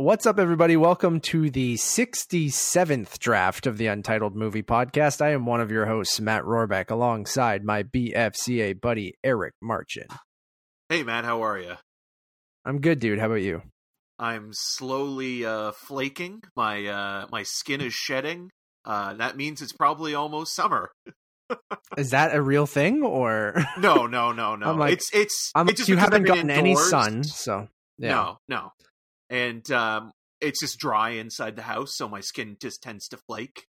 What's up, everybody? Welcome to the 67th draft of the Untitled Movie Podcast. I am one of your hosts, Matt Rohrbeck, alongside my BFCA buddy, Eric Marchin. Hey, Matt, how are you? I'm good, dude. How about you? I'm slowly uh, flaking. My uh, my skin is shedding. Uh, that means it's probably almost summer. is that a real thing, or no? No, no, no. I'm like, it's it's. I'm, just you haven't gotten indoors. any sun, so yeah. no, no and um, it's just dry inside the house, so my skin just tends to flake.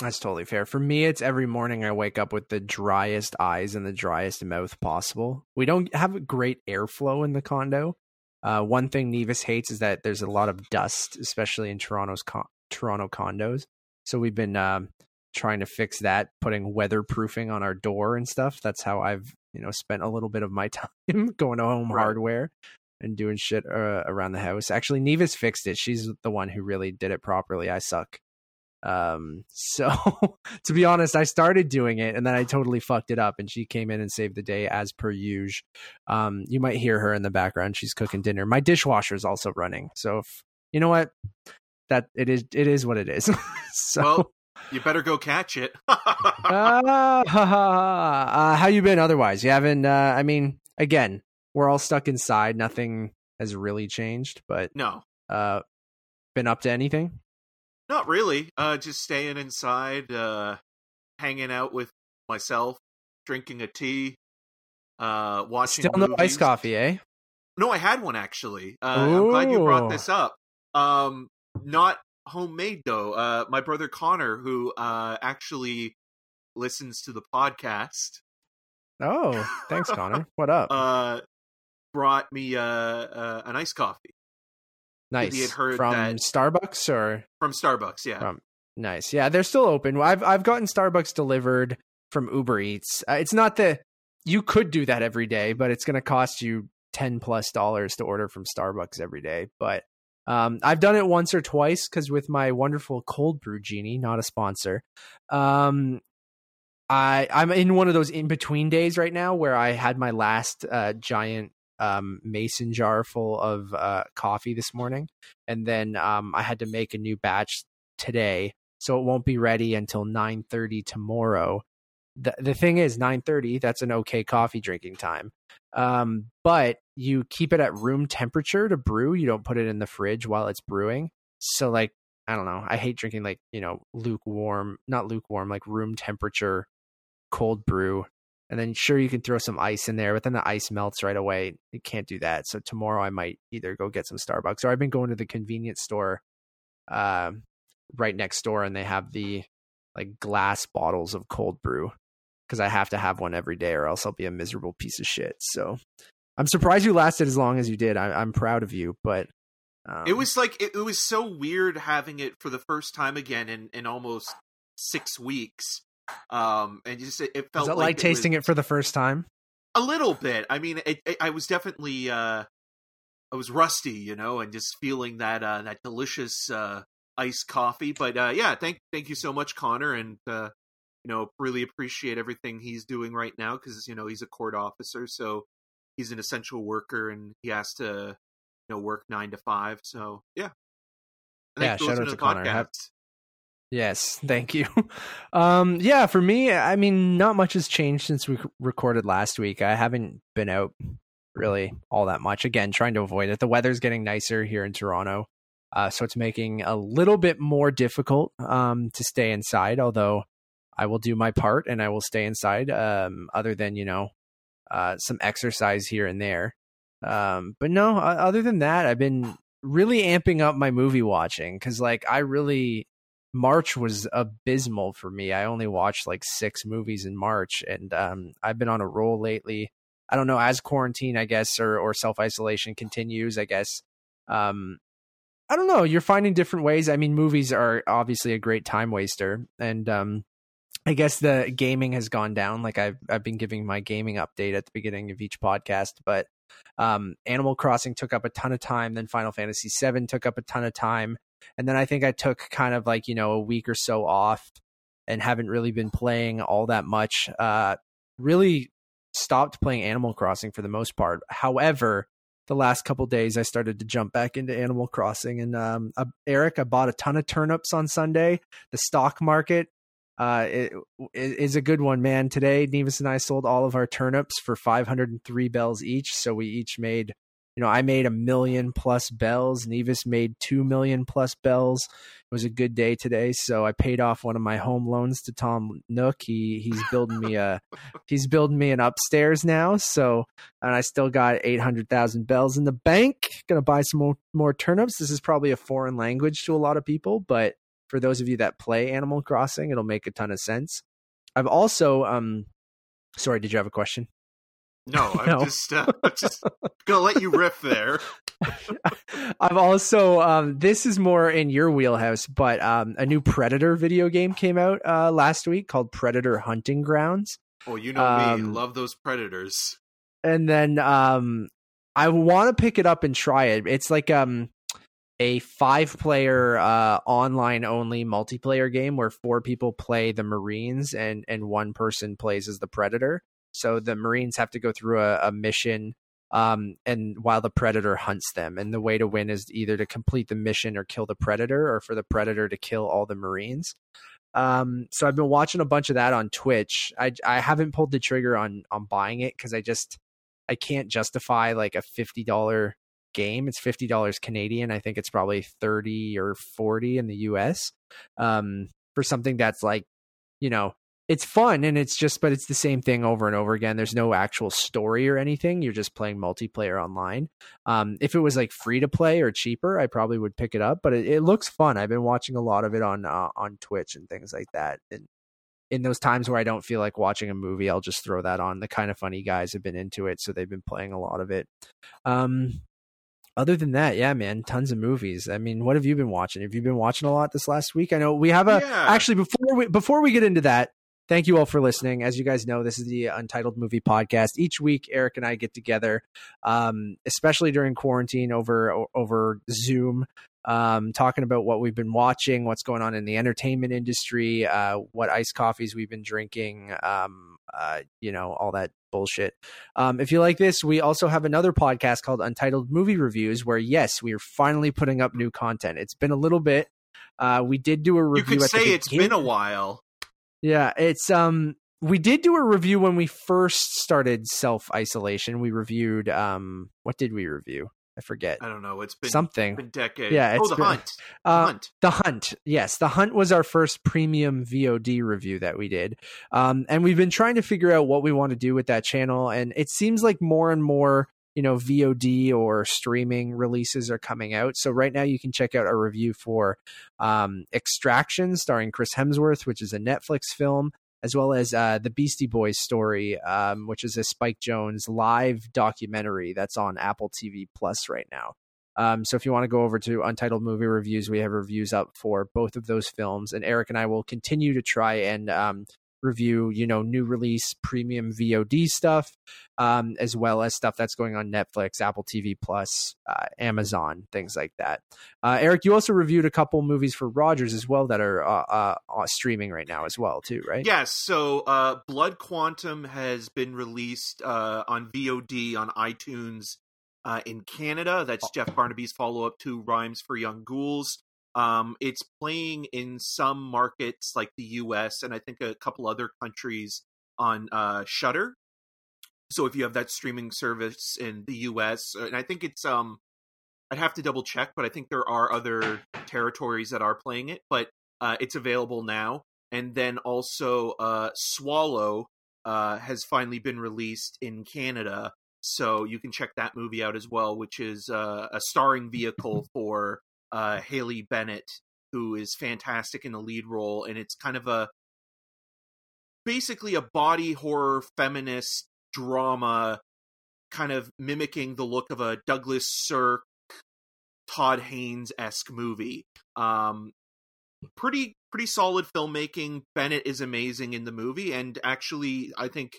That's totally fair. For me, it's every morning I wake up with the driest eyes and the driest mouth possible. We don't have great airflow in the condo. Uh, one thing Nevis hates is that there's a lot of dust, especially in Toronto's con- Toronto condos. So we've been um, trying to fix that, putting weatherproofing on our door and stuff. That's how I've you know spent a little bit of my time going to Home right. Hardware and doing shit uh, around the house. Actually, Nevis fixed it. She's the one who really did it properly. I suck. Um, so to be honest, I started doing it and then I totally fucked it up and she came in and saved the day as per usual. Um, you might hear her in the background. She's cooking dinner. My dishwasher is also running. So if, you know what, that it is, it is what it is. so well, you better go catch it. uh, uh, how you been otherwise? You haven't, uh, I mean, again, we're all stuck inside. Nothing has really changed, but no. Uh, been up to anything? Not really. Uh, just staying inside, uh, hanging out with myself, drinking a tea, uh, watching. Still movies. no iced coffee, eh? No, I had one actually. Uh, I'm glad you brought this up. Um, not homemade though. Uh, my brother Connor, who uh actually listens to the podcast. Oh, thanks, Connor. What up? Uh, brought me uh, uh, an iced coffee. Nice. He had heard from that... Starbucks or from Starbucks, yeah. From... Nice. Yeah, they're still open. I've I've gotten Starbucks delivered from Uber Eats. Uh, it's not the you could do that every day, but it's going to cost you 10 plus dollars to order from Starbucks every day. But um, I've done it once or twice because with my wonderful cold brew genie, not a sponsor, um, I I'm in one of those in between days right now where I had my last uh, giant um, mason jar full of uh, coffee this morning, and then um, I had to make a new batch today, so it won't be ready until nine thirty tomorrow. The the thing is, nine thirty that's an okay coffee drinking time, um, but you keep it at room temperature to brew. You don't put it in the fridge while it's brewing. So like I don't know, I hate drinking like you know lukewarm, not lukewarm, like room temperature cold brew and then sure you can throw some ice in there, but then the ice melts right away. You can't do that. So tomorrow I might either go get some Starbucks or I've been going to the convenience store uh, right next door and they have the like glass bottles of cold brew because I have to have one every day or else I'll be a miserable piece of shit. So I'm surprised you lasted as long as you did. I, am proud of you, but um, it was like it, it was so weird having it for the first time again in in almost six weeks um, and just it, it felt it like, like it tasting was, it for the first time. A little bit. I mean, it, it, I was definitely uh, I was rusty, you know, and just feeling that uh, that delicious uh, iced coffee. But uh, yeah, thank thank you so much, Connor, and uh, you know, really appreciate everything he's doing right now because you know he's a court officer, so he's an essential worker and he has to you know work nine to five. So yeah, yeah. Shout out to Connor. Have, Yes, thank you. Um, yeah, for me, I mean, not much has changed since we recorded last week. I haven't been out really all that much. Again, trying to avoid it. The weather's getting nicer here in Toronto, uh, so it's making a little bit more difficult um, to stay inside. Although I will do my part and I will stay inside. Um, other than you know, uh, some exercise here and there. Um, but no, other than that, I've been really amping up my movie watching because like I really March was abysmal for me. I only watched like six movies in March, and um, I've been on a roll lately. I don't know as quarantine, I guess, or or self isolation continues. I guess. Um, I don't know. You're finding different ways. I mean, movies are obviously a great time waster, and um, I guess the gaming has gone down. Like I've I've been giving my gaming update at the beginning of each podcast, but um, Animal Crossing took up a ton of time. Then Final Fantasy VII took up a ton of time. And then I think I took kind of like, you know, a week or so off and haven't really been playing all that much. Uh, really stopped playing Animal Crossing for the most part. However, the last couple days I started to jump back into Animal Crossing. And um, uh, Eric, I bought a ton of turnips on Sunday. The stock market uh, it, it is a good one, man. Today, Nevis and I sold all of our turnips for 503 bells each. So we each made you know, I made a million plus bells. Nevis made two million plus bells. It was a good day today, so I paid off one of my home loans to Tom Nook. He he's building me a he's building me an upstairs now. So and I still got eight hundred thousand bells in the bank. Gonna buy some more, more turnips. This is probably a foreign language to a lot of people, but for those of you that play Animal Crossing, it'll make a ton of sense. I've also um sorry, did you have a question? No, I'm no. just uh, just gonna let you riff there. I've also um, this is more in your wheelhouse, but um, a new Predator video game came out uh, last week called Predator Hunting Grounds. Oh, you know um, me, love those predators. And then um, I want to pick it up and try it. It's like um a five player uh, online only multiplayer game where four people play the Marines and and one person plays as the Predator. So the Marines have to go through a, a mission um, and while the predator hunts them. And the way to win is either to complete the mission or kill the predator, or for the predator to kill all the Marines. Um, so I've been watching a bunch of that on Twitch. I I haven't pulled the trigger on on buying it because I just I can't justify like a fifty dollar game. It's fifty dollars Canadian. I think it's probably thirty or forty in the US. Um, for something that's like you know it's fun and it's just but it's the same thing over and over again there's no actual story or anything you're just playing multiplayer online um, if it was like free to play or cheaper i probably would pick it up but it, it looks fun i've been watching a lot of it on uh, on twitch and things like that and in those times where i don't feel like watching a movie i'll just throw that on the kind of funny guys have been into it so they've been playing a lot of it um, other than that, yeah, man, tons of movies. I mean, what have you been watching? Have you been watching a lot this last week? I know we have a yeah. actually before we before we get into that, Thank you all for listening. As you guys know, this is the Untitled Movie Podcast. Each week, Eric and I get together, um, especially during quarantine over over Zoom, um, talking about what we've been watching, what's going on in the entertainment industry, uh, what iced coffees we've been drinking, um, uh, you know, all that bullshit. Um, if you like this, we also have another podcast called Untitled Movie Reviews, where yes, we are finally putting up new content. It's been a little bit. Uh, we did do a review. You could say it's been a while. Yeah, it's um we did do a review when we first started self isolation. We reviewed um what did we review? I forget. I don't know. It's been something. Been decades. Yeah. oh, the been, hunt. The uh, hunt. The hunt. Yes, the hunt was our first premium VOD review that we did, um, and we've been trying to figure out what we want to do with that channel. And it seems like more and more you know VOD or streaming releases are coming out. So right now you can check out our review for um, Extraction, starring Chris Hemsworth, which is a Netflix film, as well as uh, the Beastie Boys story, um, which is a Spike Jonze live documentary that's on Apple TV Plus right now. Um, so if you want to go over to Untitled Movie Reviews, we have reviews up for both of those films, and Eric and I will continue to try and um, review, you know, new release premium VOD stuff, um, as well as stuff that's going on Netflix, Apple TV Plus, uh, Amazon, things like that. Uh, Eric, you also reviewed a couple movies for Rogers as well that are uh, uh, uh streaming right now as well, too, right? Yes. So, uh, Blood Quantum has been released on VOD on iTunes. in Canada, that's Jeff Barnaby's follow up to Rhymes for Young Ghouls. Um, it's playing in some markets like the U.S. and I think a couple other countries on uh, Shudder. So if you have that streaming service in the U.S. Uh, and I think it's um, I'd have to double check, but I think there are other territories that are playing it, but uh, it's available now. And then also uh, Swallow uh, has finally been released in Canada, so you can check that movie out as well, which is uh, a starring vehicle for uh, Haley Bennett, who is fantastic in the lead role, and it's kind of a basically a body horror feminist drama, kind of mimicking the look of a Douglas Sirk, Todd Haynes esque movie. Um, pretty pretty solid filmmaking. Bennett is amazing in the movie, and actually, I think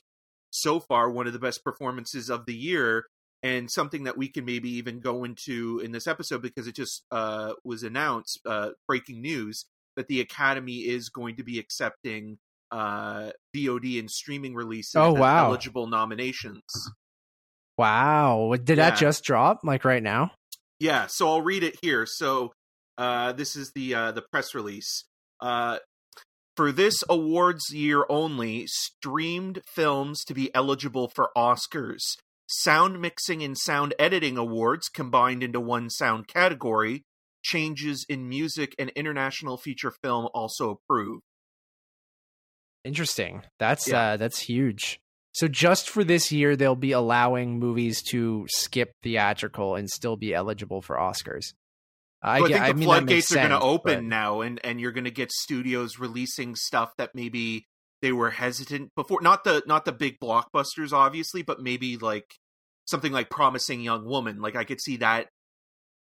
so far one of the best performances of the year and something that we can maybe even go into in this episode because it just uh, was announced, uh, breaking news, that the Academy is going to be accepting uh, VOD and streaming releases oh, wow. eligible nominations. Wow. Did Yeah. that just drop like right now? Yeah, so I'll read it here. So uh, this is the uh, the press release. Uh, for this awards year only, streamed films to be eligible for Oscars. Sound mixing and sound editing awards combined into one sound category. Changes in music and international feature film also approved. Interesting. That's Yeah. uh that's huge. So just for this year they'll be allowing movies to skip theatrical and still be eligible for Oscars. I, So I think the mean, floodgates are going to open but- now, and and you're going to get studios releasing stuff that maybe they were hesitant before. Not the not the big blockbusters, obviously, but maybe like something like Promising Young Woman. Like I could see that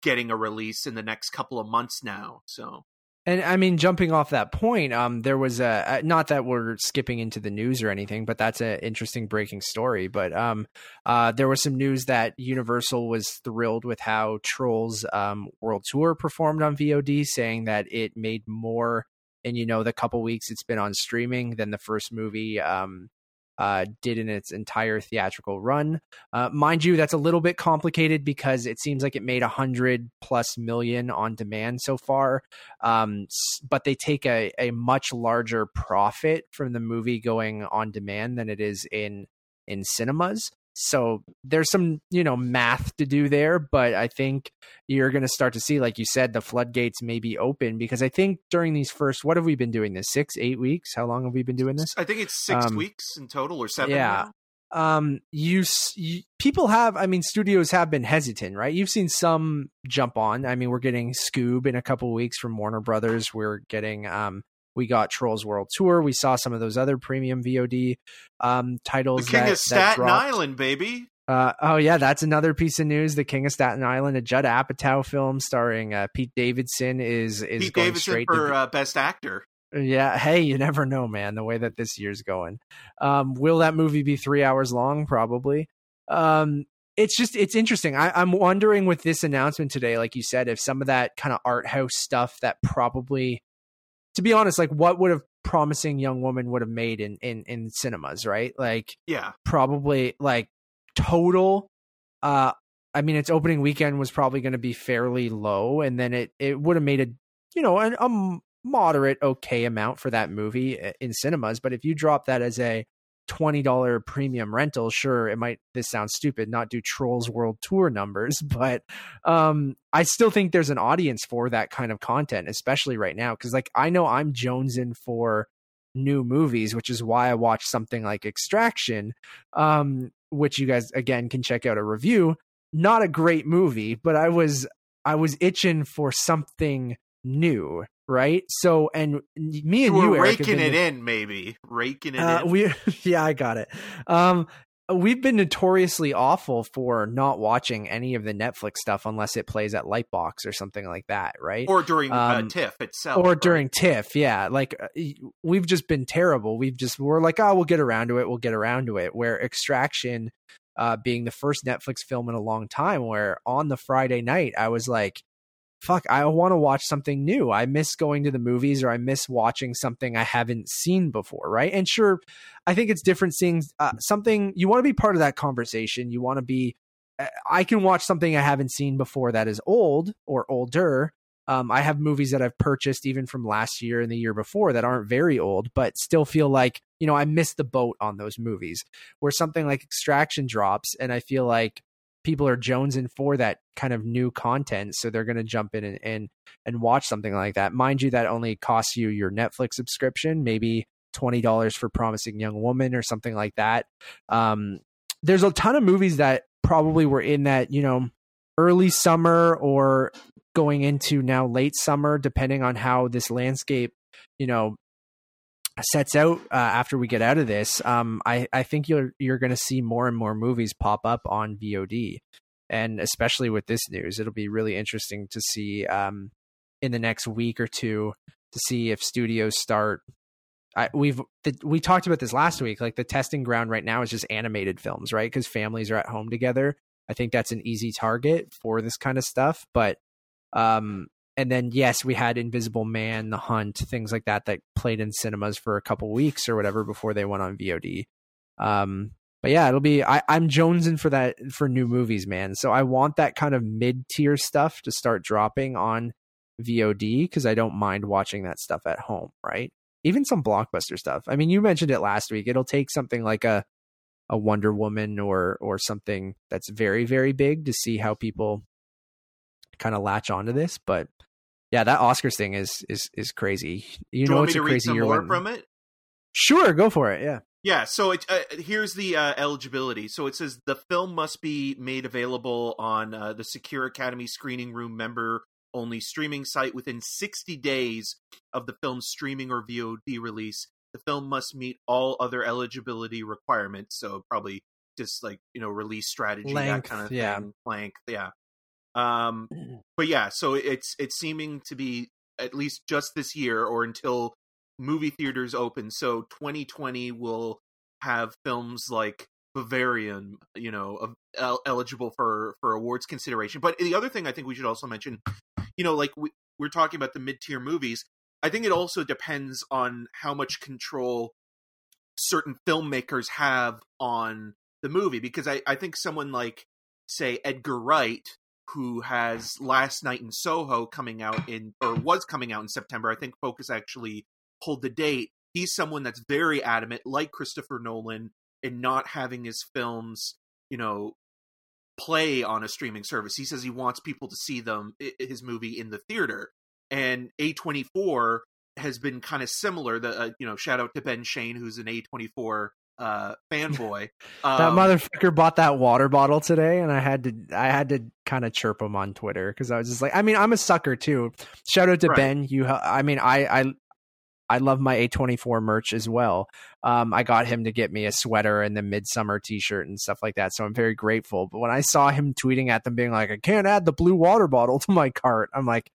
getting a release in the next couple of months now. So And I mean, jumping off that point, um, there was a uh, not that we're skipping into the news or anything, but that's an interesting breaking story. But um, uh, there was some news that Universal was thrilled with how Trolls um, World Tour performed on VOD, saying that it made more in you know the couple weeks it's been on streaming than the first movie um, uh, did in its entire theatrical run. Uh, mind you, that's a little bit complicated because it seems like it made a hundred plus million on demand so far um, but they take a, a much larger profit from the movie going on demand than it is in in cinemas so there's some you know math to do there but i think you're going to start to see like you said the floodgates may be open because i think during these first what have we been doing this six eight weeks how long have we been doing this I think it's six Um, weeks in total or seven. yeah. now. um you, you people have i mean studios have been hesitant right you've seen some jump on i mean we're getting scoob in a couple weeks from warner brothers we're getting um we got trolls world tour we saw some of those other premium vod um The titles King that, of Staten. Island, baby. uh, oh yeah that's another piece of news the king of staten island a judd apatow film starring uh, pete davidson is is Pete going Davidson straight for to uh, best actor. yeah, hey, you never know, man. The way that this year's going, um, will that movie be three hours long? Probably. Um, it's just it's interesting. I, I'm wondering with this announcement today, like you said, if some of that kind of art house stuff that probably, to be honest, like what would have promising young woman would have made in in in cinemas, right? Like Yeah, probably like total uh i mean its opening weekend was probably going to be fairly low and then it it would have made a you know an, a moderate okay amount for that movie in cinemas but if you drop that as a $20 premium rental sure it might this sounds stupid not do trolls world tour numbers but um i still think there's an audience for that kind of content especially right now because like i know i'm jonesing for new movies which is why i watched something like extraction um which you guys again can check out a review. Not a great movie but i was i was itching for something new right so and me you and were you Eric, have raking it in, maybe raking it uh, in. we yeah, I got it. Um, we've been notoriously awful for not watching any of the Netflix stuff unless it plays at Lightbox or something like that, right? or during uh, um, TIFF itself, or right? during TIFF, yeah. Like uh, we've just been terrible. We've just we're like, oh, we'll get around to it. We'll get around to it. Where Extraction, uh, being the first Netflix film in a long time, where on the Friday night I was like, fuck, I want to watch something new. I miss going to the movies or I miss watching something I haven't seen before, right? And sure, I think it's different seeing uh, something you want to be part of that conversation. You want to be uh, I can watch something I haven't seen before that is old or older. Um, I have movies that I've purchased even from last year and the year before that aren't very old, but still feel like, you know, I missed the boat on those movies. Where something like Extraction drops and I feel like people are jonesing for that kind of new content. So they're going to jump in and, and, and watch something like that. Mind you, that only costs you your Netflix subscription, maybe $20 for Promising Young Woman or something like that. Um, there's a ton of movies that probably were in that, you know, early summer or going into now late summer, depending on how this landscape, you know, sets out uh, after we get out of this. Um, I, I think you're you're going to see more and more movies pop up on VOD, and especially with this news, it'll be really interesting to see um, in the next week or two to see if studios start. I, we've the, we talked about this last week. Like the testing ground right now is just animated films, right? Because families are at home together. I think that's an easy target for this kind of stuff. But um, and then yes, we had Invisible Man, The Hunt, things like that that played in cinemas for a couple weeks or whatever before they went on VOD. Um, but yeah, it'll be. I, I'm jonesing for that for new movies, man. So I want that kind of mid tier stuff to start dropping on VOD because I don't mind watching that stuff at home, right? Even some blockbuster stuff. I mean, you mentioned it last week. It'll take something like a a Wonder Woman or or something that's very very big to see how people kind of latch onto this. But yeah, that Oscars thing is is is crazy. You Do know, you it's a crazy year. more from it? Sure, go for it. Yeah. Yeah, so it, uh, here's the uh, eligibility. So it says the film must be made available on uh, the Secure Academy screening room member only streaming site within 60 days of the film's streaming or VOD release. The film must meet all other eligibility requirements. So probably just like you know release strategy that kind of yeah. thing, length, yeah. Um, but yeah, so it's it's seeming to be at least just this year or until movie theaters open. So 2020 will have films like Bavarian, you know, of- el- eligible for for awards consideration. But the other thing I think we should also mention, you know, like we, we're talking about the mid tier movies. I think it also depends on how much control certain filmmakers have on the movie because I, I think someone like say Edgar Wright who has Last Night in Soho coming out in or was coming out in September. I think Focus actually pulled the date. He's someone that's very adamant, like Christopher Nolan, in not having his films, you know, play on a streaming service. He says he wants people to see them his movie in the theater. And A24 has been kind of similar. The uh, you know, shout out to Ben Shane, who's an A24 uh fanboy. that Um, motherfucker bought that water bottle today, and I had to I had to kind of chirp him on Twitter because I was just like, I mean, I'm a sucker too. Shout out to Right. Ben. You, I mean, I I I love my A24 merch as well. Um, I got him to get me a sweater and the Midsommar T-shirt and stuff like that, so I'm very grateful. But when I saw him tweeting at them, being like, I can't add the blue water bottle to my cart, I'm like.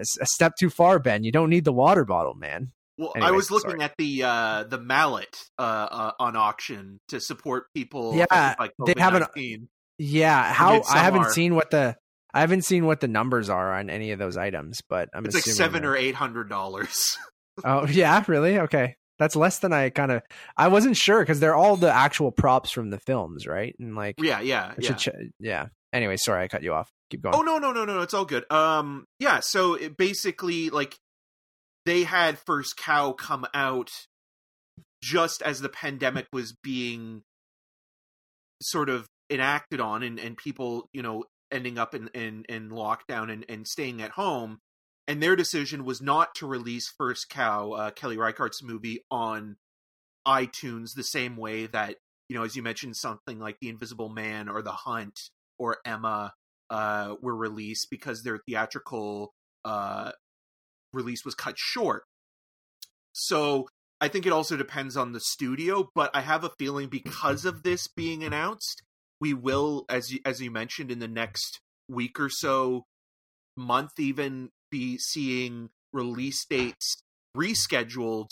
It's a step too far, Ben. You don't need the water bottle, man. Well, I was looking sorry. at the uh the mallet uh, uh on auction to support people. Yeah, they have an- Yeah, how I haven't Midsommar. seen what the I haven't seen what the numbers are on any of those items, but I'm It's like seven they're- or eight hundred dollars. Oh yeah, really? Okay, that's less than I kind of. I wasn't sure because they're all the actual props from the films, right? And like, yeah, yeah, yeah. ch- yeah. Anyway, sorry, I cut you off. Keep going. Oh no, no, no, no, no! It's all good. Um, yeah. So it basically, like, they had First Cow come out just as the pandemic was being sort of enacted on, and and people, you know, ending up in in, in lockdown and and staying at home. And their decision was not to release First Cow, uh, Kelly Reichardt's movie, on iTunes the same way that you know, as you mentioned, something like The Invisible Man or The Hunt or Emma uh, were released because their theatrical uh, release was cut short. So I think it also depends on the studio, but I have a feeling because of this being announced, we will, as you, as you mentioned, in the next week or so, month even, be seeing release dates rescheduled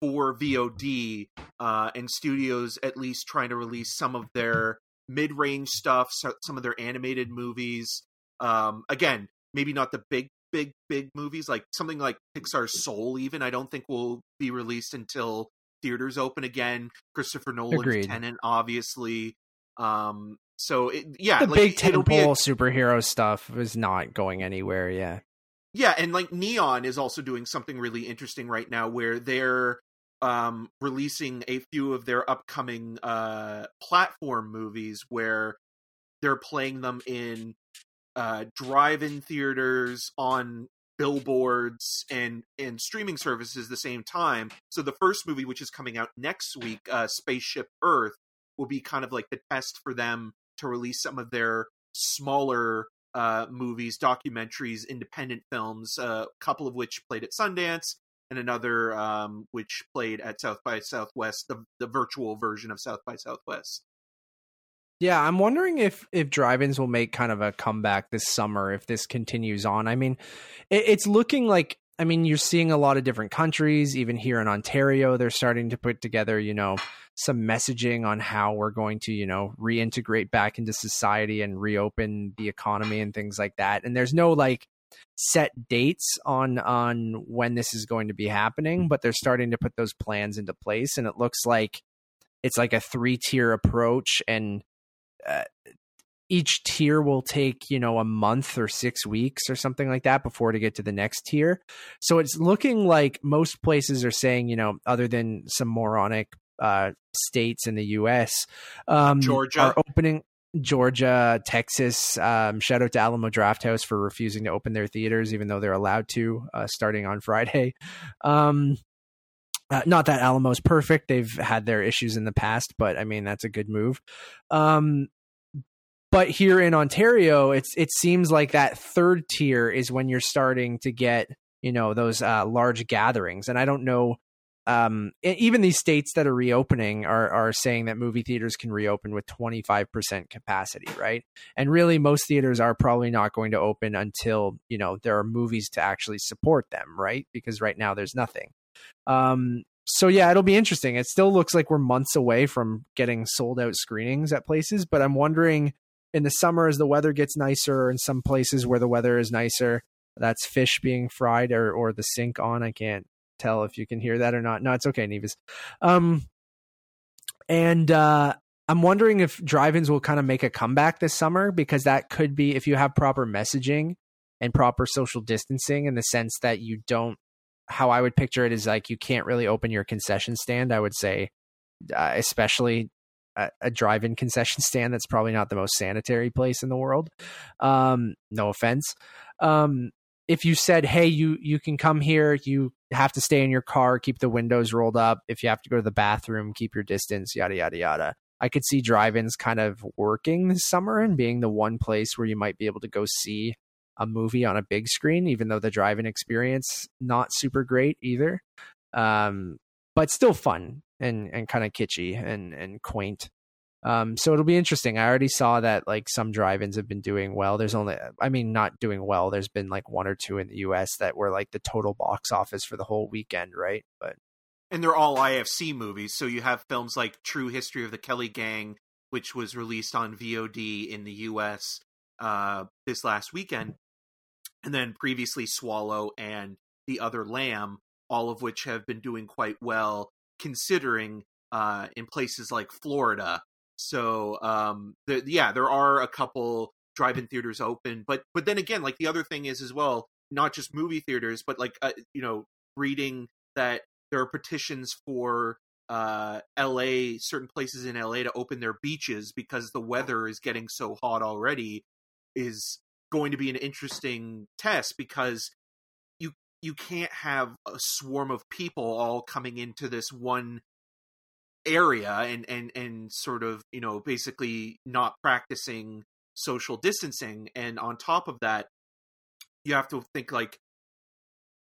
for VOD, uh, and studios at least trying to release some of their mid-range stuff, so, some of their animated movies. Um, again, maybe not the big, big, big movies like something like Pixar's Soul. Even I don't think will be released until theaters open again. Christopher Nolan's Agreed. Tenet, obviously. Um, so it, yeah, the like, big a- tentpole superhero stuff is not going anywhere. Yeah, yeah, and like Neon is also doing something really interesting right now where they're um releasing a few of their upcoming uh platform movies where they're playing them in uh drive-in theaters on billboards and and streaming services at the same time. So the first movie which is coming out next week, uh Spaceship Earth, will be kind of like the test for them to release some of their smaller uh, movies, documentaries, independent films, a uh, couple of which played at Sundance, and another um, which played at South by Southwest, the the virtual version of South by Southwest. Yeah. I'm wondering if if drive-ins will make kind of a comeback this summer if this continues on. I mean, it, it's looking like. I mean, you're seeing a lot of different countries, even here in Ontario, they're starting to put together, you know, some messaging on how we're going to, you know, reintegrate back into society and reopen the economy and things like that. And there's no like set dates on on when this is going to be happening, but they're starting to put those plans into place and it looks like it's like a three tier approach, and uh, each tier will take you know a month or six weeks or something like that before to get to the next tier. So it's looking like most places are saying, you know, other than some moronic uh, states in the U.S., um, Georgia are opening. Georgia, Texas. Um, shout out to Alamo Drafthouse for refusing to open their theaters, even though they're allowed to, uh, starting on Friday. Um, uh, not that Alamo's perfect; they've had their issues in the past, but I mean that's a good move. Um, but here in Ontario, it's it seems like that third tier is when you're starting to get you know those uh, large gatherings, and I don't know. Um, even these states that are reopening are are saying that movie theaters can reopen with 25% capacity, right? And really, most theaters are probably not going to open until you know there are movies to actually support them, right? Because right now there's nothing. Um, so yeah, it'll be interesting. It still looks like we're months away from getting sold out screenings at places, but I'm wondering in the summer as the weather gets nicer in some places where the weather is nicer that's fish being fried or or the sink on. I can't tell if you can hear that or not. No it's okay nevis. Um and uh i'm wondering if drive-ins will kind of make a comeback this summer because that could be if you have proper messaging and proper social distancing in the sense that you don't how i would picture it is like you can't really open your concession stand i would say uh, especially a, a drive-in concession stand that's probably not the most sanitary place in the world. Um, no offense. Um, if you said, "Hey, you you can come here, you have to stay in your car, keep the windows rolled up. If you have to go to the bathroom, keep your distance, yada yada yada." I could see drive-ins kind of working this summer and being the one place where you might be able to go see a movie on a big screen, even though the drive-in experience not super great either. Um, but still fun and and kind of kitschy and and quaint. Um, so it'll be interesting. I already saw that like some drive-ins have been doing well. There's only, I mean, not doing well. There's been like one or two in the U.S. that were like the total box office for the whole weekend, right? But and they're all IFC movies. So you have films like True History of the Kelly Gang, which was released on VOD in the U.S. Uh, this last weekend, and then previously Swallow and The Other Lamb, all of which have been doing quite well considering uh, in places like Florida. So, um, the, yeah, there are a couple drive-in theaters open, but but then again, like the other thing is as well, not just movie theaters, but like uh, you know, reading that there are petitions for uh, LA, certain places in LA to open their beaches because the weather is getting so hot already is going to be an interesting test because you you can't have a swarm of people all coming into this one area and and and sort of you know basically not practicing social distancing. And on top of that you have to think like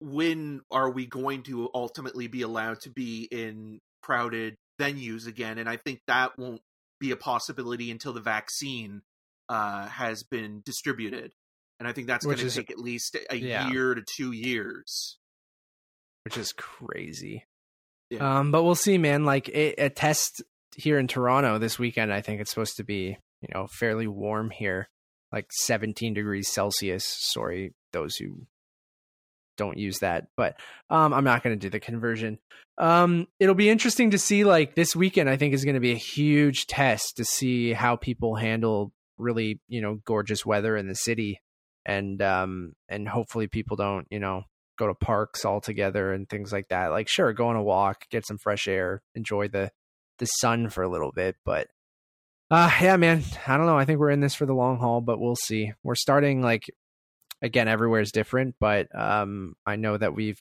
when are we going to ultimately be allowed to be in crowded venues again? And i think that won't be a possibility until the vaccine uh, has been distributed and i think that's going to take at least a yeah. year to two years which is crazy yeah. Um, but we'll see, man. Like a, a test here in Toronto this weekend, I think it's supposed to be, you know, fairly warm here, like 17 degrees Celsius. Sorry, those who don't use that, but um, I'm not going to do the conversion. Um, it'll be interesting to see. Like this weekend, I think is going to be a huge test to see how people handle really, you know, gorgeous weather in the city, and um, and hopefully people don't, you know, go to parks all together and things like that. Like, sure, go on a walk, get some fresh air, enjoy the the sun for a little bit. But uh yeah, man, I don't know. I think we're in this for the long haul, but we'll see. We're starting like again, everywhere is different, but um I know that we've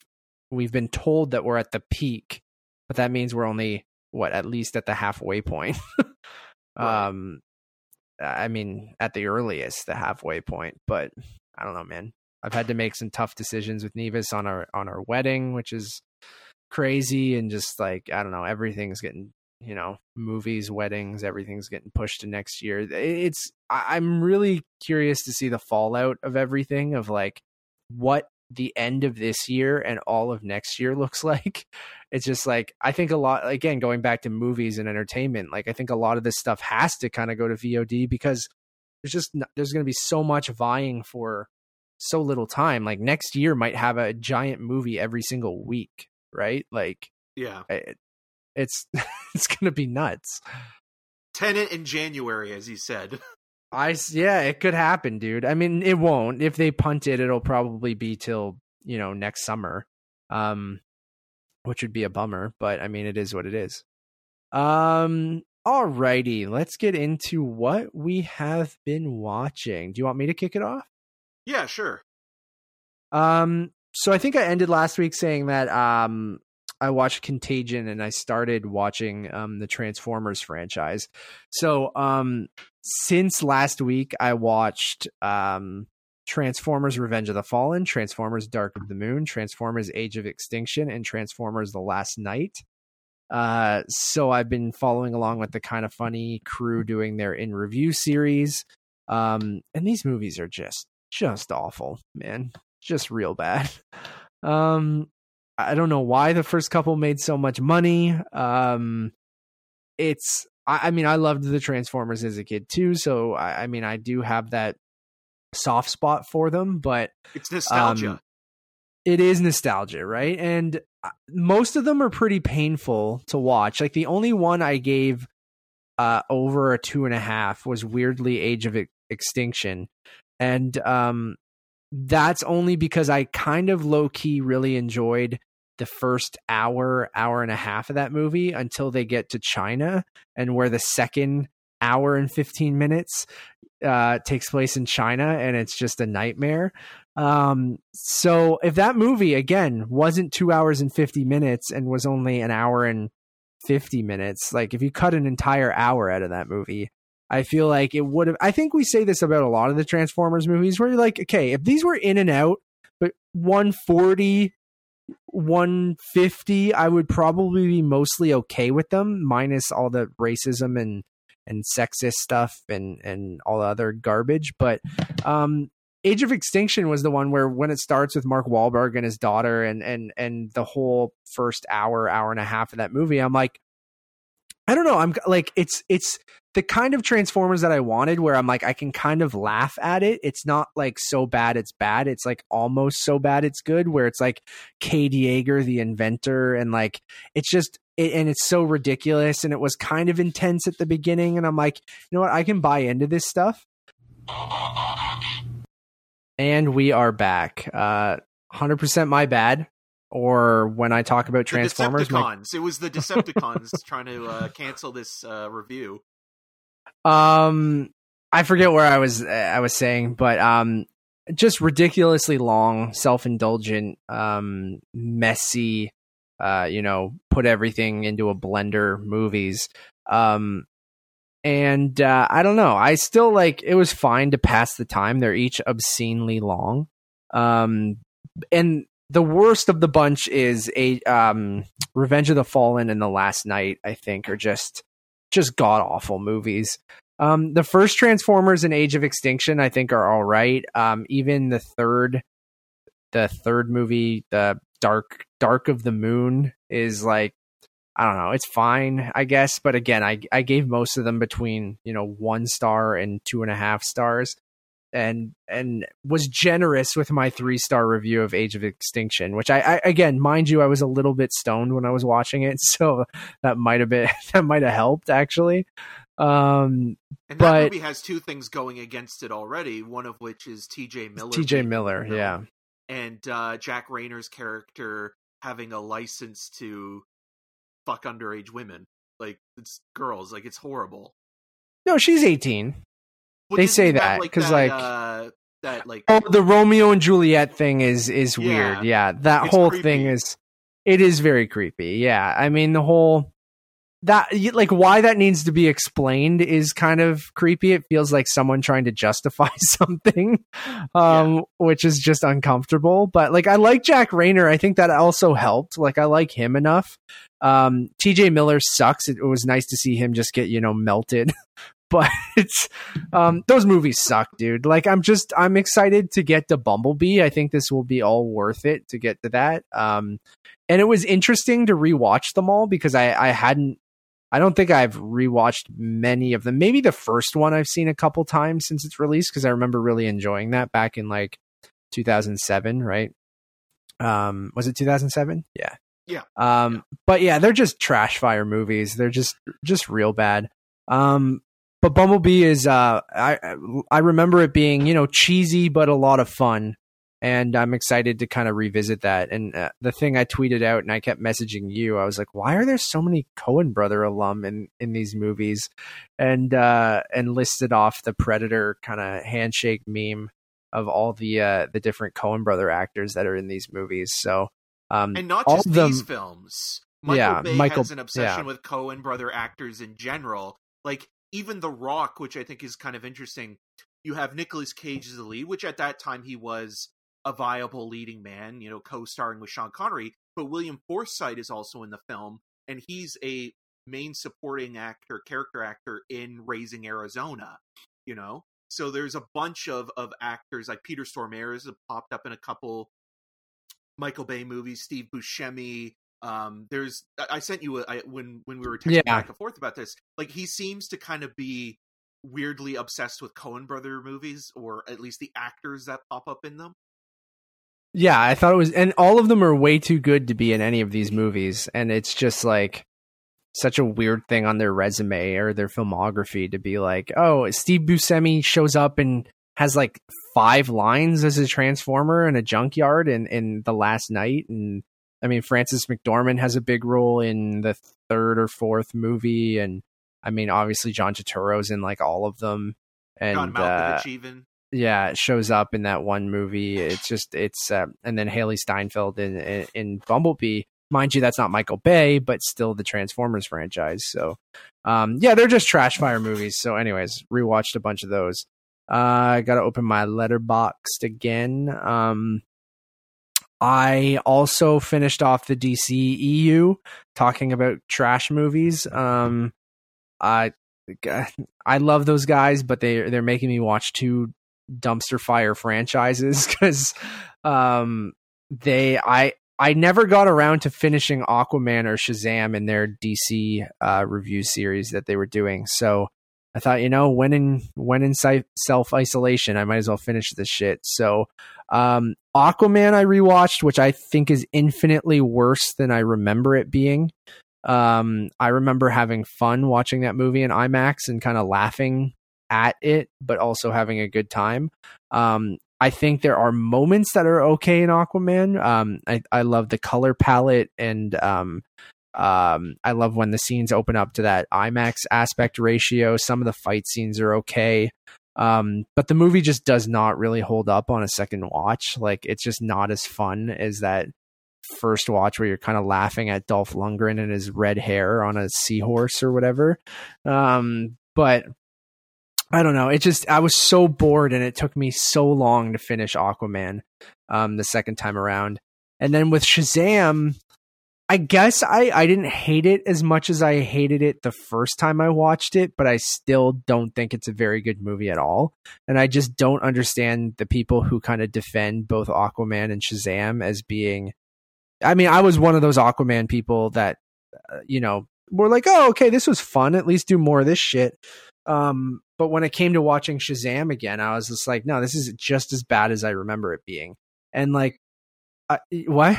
we've been told that we're at the peak, but that means we're only what at least at the halfway point. right. Um I mean, at the earliest, the halfway point, but I don't know, man. I've had to make some tough decisions with Nevis on our on our wedding, which is crazy and just like I don't know, everything's getting you know movies, weddings, everything's getting pushed to next year. It's I'm really curious to see the fallout of everything of like what the end of this year and all of next year looks like. It's just like I think a lot again going back to movies and entertainment, like I think a lot of this stuff has to kind of go to VOD because there's just there's going to be so much vying for so little time. Like next year might have a giant movie every single week, right? Like yeah. Eh, it's it's gonna be nuts. Tenet in January, as he said. I yeah, it could happen, dude. I mean, it won't. If they punt it, it'll probably be till you know next summer, um, which would be a bummer. But I mean, it is what it is. Um, alrighty, let's get into what we have been watching. Do you want me to kick it off? Yeah, sure. Um, so I think I ended last week saying that um I watched Contagion and I started watching um the Transformers franchise. So um since last week I watched um Transformers Revenge of the Fallen, Transformers Dark of the Moon, Transformers Age of Extinction, and Transformers The Last Knight. Uh, so I've been following along with the kind of funny crew doing their in review series. Um, and these movies are just just awful, man. Just real bad. Um, I don't know why the first couple made so much money. Um, it's I, I mean I loved the Transformers as a kid too, so I, I mean I do have that soft spot for them, but It's nostalgia. um, it is nostalgia, right? And uh, most of them are pretty painful to watch. Like the only one I gave uh, over a two and a half was weirdly Age of Extinction, and um, that's only because I kind of low key really enjoyed the first hour, hour and a half of that movie until they get to China, and where the second hour and fifteen minutes uh, takes place in China, and it's just a nightmare. Um, so if that movie again wasn't two hours and 50 minutes and was only an hour and 50 minutes, like if you cut an entire hour out of that movie, I feel like it would have. I think we say this about a lot of the Transformers movies where you're like, okay, if these were in and out, but 140, 150, I would probably be mostly okay with them, minus all the racism and and sexist stuff and and all the other garbage. But um Age of Extinction was the one where when it starts with Mark Wahlberg and his daughter and and and the whole first hour, hour and a half of that movie, I'm like, I don't know. I'm like, it's it's the kind of Transformers that I wanted, where I'm like, I can kind of laugh at it. It's not like so bad it's bad. It's like almost so bad it's good. Where it's like Cade Yeager, the inventor, and like it's just it, and it's so ridiculous. And it was kind of intense at the beginning, and I'm like, you know what? I can buy into this stuff. And we are back. Uh, 100% my bad. Or when I talk about Transformers, the my, It was the Decepticons trying to uh, cancel this uh, review. um, I forget where I was. I was saying, but um, just ridiculously long, self-indulgent, um, messy. Uh, you know, put everything into a blender movies. Um, and uh, I don't know. I still like. It was fine to pass the time. They're each obscenely long. Um, and the worst of the bunch is a um Revenge of the Fallen and The Last Knight, I think, are just just god awful movies. Um the first Transformers and Age of Extinction, I think, are all right. Um even the third the third movie, the Dark Dark of the Moon, is like I don't know, it's fine, I guess. But again, I I gave most of them between, you know, one star and two and a half stars and and was generous with my three star review of Age of Extinction, which I, I, again, mind you, I was a little bit stoned when I was watching it, so that might have been that might have helped actually. Um, And that But- movie has two things going against it already. One of which is T.J. Miller. T.J. Miller, yeah, and uh, Jack Reynor's character having a license to fuck underage women. Like it's girls. Like it's horrible. no, she's eighteen. Well, They say that, like, 'cause, that, like- uh, that like Oh, the Romeo and Juliet thing is is Yeah. weird. Yeah, that whole creepy. thing is it is very creepy. Yeah, I mean the whole that like why that needs to be explained is kind of creepy. It feels like someone trying to justify something, um, which is just uncomfortable. But like I like Jack Reynor. I think that also helped. Like I like him enough. Um, T.J. Miller sucks. It, it was nice to see him just get you know melted. But um those movies suck, dude. Like I'm just I'm excited to get to Bumblebee. I think this will be all worth it to get to that. Um and it was interesting to rewatch them all because I I hadn't I don't think I've rewatched many of them. Maybe the first one I've seen a couple times since its release because I remember really enjoying that back in like 2007, right? Um was it 2007? Yeah. Yeah. Um, Yeah. but yeah, they're just trash fire movies. They're just just real bad. Um, but Bumblebee is uh, I I remember it being you know cheesy but a lot of fun, and I'm excited to kind of revisit that. And uh, the thing I tweeted out and I kept messaging you, I was like, why are there so many Coen brother alum in in these movies? And uh, and listed off the Predator kind of handshake meme of all the uh, the different Coen brother actors that are in these movies. So um, and not all just these films. Michael Yeah, Bay Michael- has an obsession yeah. with Coen brother actors in general. Like even The Rock, which I think is kind of interesting. You have Nicolas Cage as the lead, which at that time he was a viable leading man, you know, co-starring with Sean Connery. But William Forsythe is also in the film, and he's a main supporting actor, character actor in Raising Arizona. You know, so there's a bunch of of actors like Peter Stormare have popped up in a couple Michael Bay movies, Steve Buscemi. Um, there's I sent you a, I, when when we were texting Yeah. back and forth about this. Like he seems to kind of be weirdly obsessed with Coen brother movies, or at least the actors that pop up in them. Yeah, I thought it was, and all of them are way too good to be in any of these movies, and it's just like such a weird thing on their resume or their filmography to be like, oh, Steve Buscemi shows up and has like five lines as a transformer in a junkyard in in the Last Knight, and I mean Frances McDormand has a big role in the third or fourth movie, and I mean obviously John Turturro's in like all of them, and John uh, even yeah, it shows up in that one movie. It's just it's uh, and then Hailee Steinfeld in, in in Bumblebee. Mind you, that's not Michael Bay, but still the Transformers franchise. So, um, yeah, they're just trash fire movies. So, anyways, rewatched a bunch of those. Uh, I got to open my Letterboxd again. Um, I also finished off the DC EU talking about trash movies. Um, I I love those guys, but they they're making me watch two dumpster fire franchises because um they I I never got around to finishing Aquaman or Shazam in their DC uh review series that they were doing. So I thought, you know, when in when in self isolation, I might as well finish this shit. So um Aquaman I rewatched, which I think is infinitely worse than I remember it being. Um I remember having fun watching that movie in IMAX and kind of laughing at it, but also having a good time. Um, I think there are moments that are okay in Aquaman. Um, I, I love the color palette and um, um, I love when the scenes open up to that IMAX aspect ratio. Some of the fight scenes are okay. Um, but the movie just does not really hold up on a second watch. Like it's just not as fun as that first watch where you're kind of laughing at Dolph Lundgren and his red hair on a seahorse or whatever. Um, but I don't know. It just I was so bored and it took me so long to finish Aquaman um the second time around. And then with Shazam, I guess I I didn't hate it as much as I hated it the first time I watched it, but I still don't think it's a very good movie at all. And I just don't understand the people who kind of defend both Aquaman and Shazam as being I mean, I was one of those Aquaman people that uh, you know, were like, "Oh, okay, this was fun. At least do more of this shit." Um, but when it came to watching Shazam again, I was just like, no, this is just as bad as I remember it being. And like, I, what?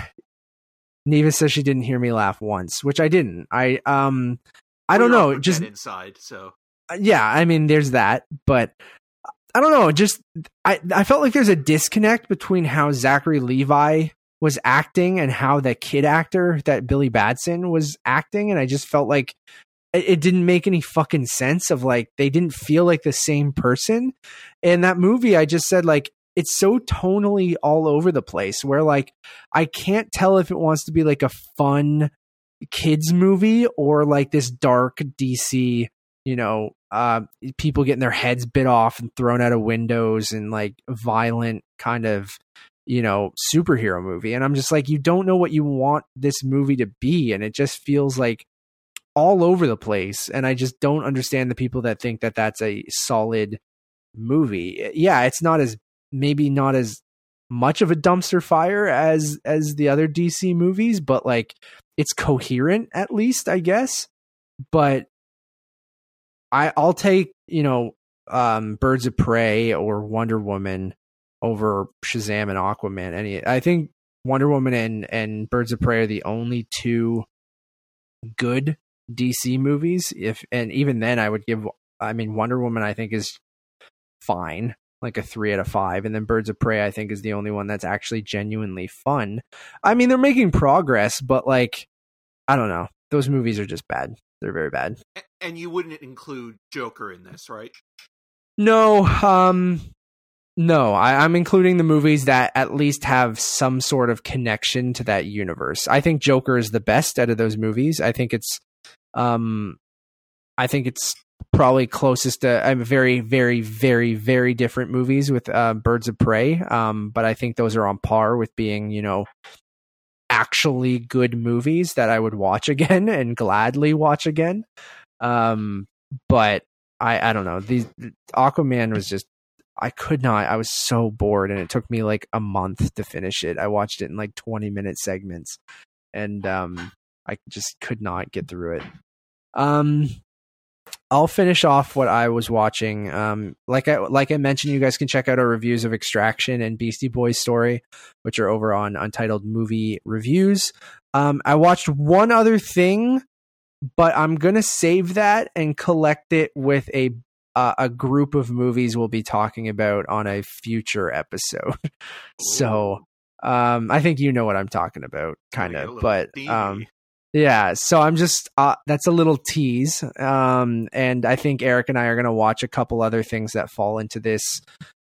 Neva says she didn't hear me laugh once, which I didn't. I um, I don't know. Just inside. So yeah, I mean, there's that, but I don't know. Just I I felt like there's a disconnect between how Zachary Levi was acting and how the kid actor that Billy Batson was acting, and I just felt like it, it didn't make any fucking sense. Of like they didn't feel like the same person. In that movie, I just said like it's so tonally all over the place. Where like I can't tell if it wants to be like a fun kids movie or like this dark DC you know, uh, people getting their heads bit off and thrown out of windows and like violent kind of, you know, superhero movie. And I'm just like, you don't know what you want this movie to be. And it just feels like all over the place. And I just don't understand the people that think that that's a solid movie. Yeah, it's not as, maybe not as much of a dumpster fire as as the other DC movies, but like it's coherent at least, I guess. But I I'll take you know um, Birds of Prey or Wonder Woman over Shazam and Aquaman. Any I think Wonder Woman and and Birds of Prey are the only two good DC movies. If and even then, I would give. I mean, Wonder Woman I think is fine, like a three out of five, and then Birds of Prey I think is the only one that's actually genuinely fun. I mean, they're making progress, but like, I don't know. Those movies are just bad. They're very bad. And you wouldn't include Joker in this, right? No, um, no, I, I'm including the movies that at least have some sort of connection to that universe. I think Joker is the best out of those movies. I think it's, um, I think it's probably closest to I'm very, very, very, very different movies with uh, Birds of Prey. Um, but I think those are on par with being, you know, actually good movies that I would watch again and gladly watch again. Um, but I, I don't know. These Aquaman was just I could not. I was so bored, and it took me like a month to finish it. I watched it in like twenty minute segments, and um, I just could not get through it. Um, I'll finish off what I was watching. Um, like I like I mentioned, you guys can check out our reviews of Extraction and Beastie Boys Story, which are over on Untitled Movie Reviews. Um, I watched one other thing, but I'm gonna save that and collect it with a uh, a group of movies we'll be talking about on a future episode. so um, I think you know what I'm talking about, kind of. But um, yeah, so I'm just uh, that's a little tease, um, and I think Eric and I are going to watch a couple other things that fall into this,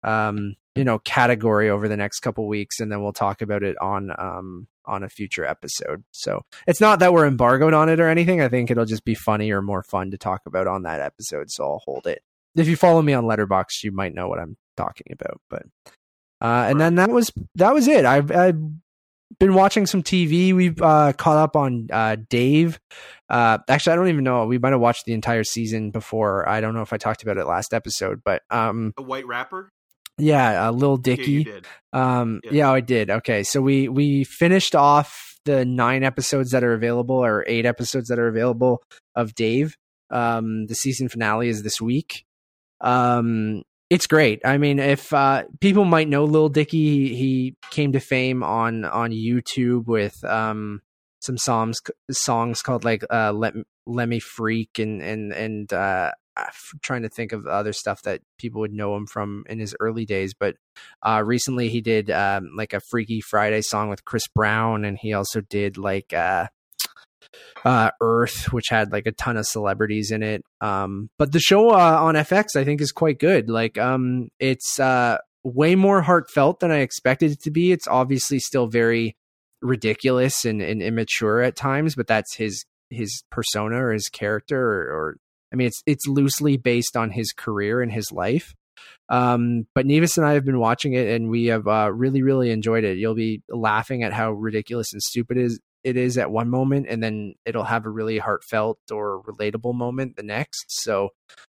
um, you know, category over the next couple weeks, and then we'll talk about it on um, on a future episode. So it's not that we're embargoed on it or anything. I think it'll just be funny or more fun to talk about on that episode. So I'll hold it if you follow me on Letterboxd, you might know what I'm talking about. But uh, and then that was that was it. I've, I've been watching some TV. We've uh, caught up on uh, Dave. Uh, actually, I don't even know. We might have watched the entire season before. I don't know if I talked about it last episode, but um, a white rapper. Yeah, a Lil Dicky. Yeah, um, yeah. yeah, I did. Okay, so we we finished off the nine episodes that are available, or eight episodes that are available of Dave. Um, the season finale is this week. Um, it's great. I mean, if uh, people might know Lil Dicky, he came to fame on on YouTube with um, some songs songs called like uh, "Let Let Me Freak" and and and uh, trying to think of other stuff that people would know him from in his early days. But uh, recently, he did um, like a Freaky Friday song with Chris Brown, and he also did like uh, uh, Earth, which had like a ton of celebrities in it. Um, but the show uh, on FX, I think, is quite good. Like, um, it's uh, way more heartfelt than I expected it to be. It's obviously still very ridiculous and, and immature at times, but that's his his persona or his character, or, or I mean, it's it's loosely based on his career and his life. Um, but Nevis and I have been watching it, and we have uh, really, really enjoyed it. You'll be laughing at how ridiculous and stupid is it is at one moment and then it'll have a really heartfelt or relatable moment the next. So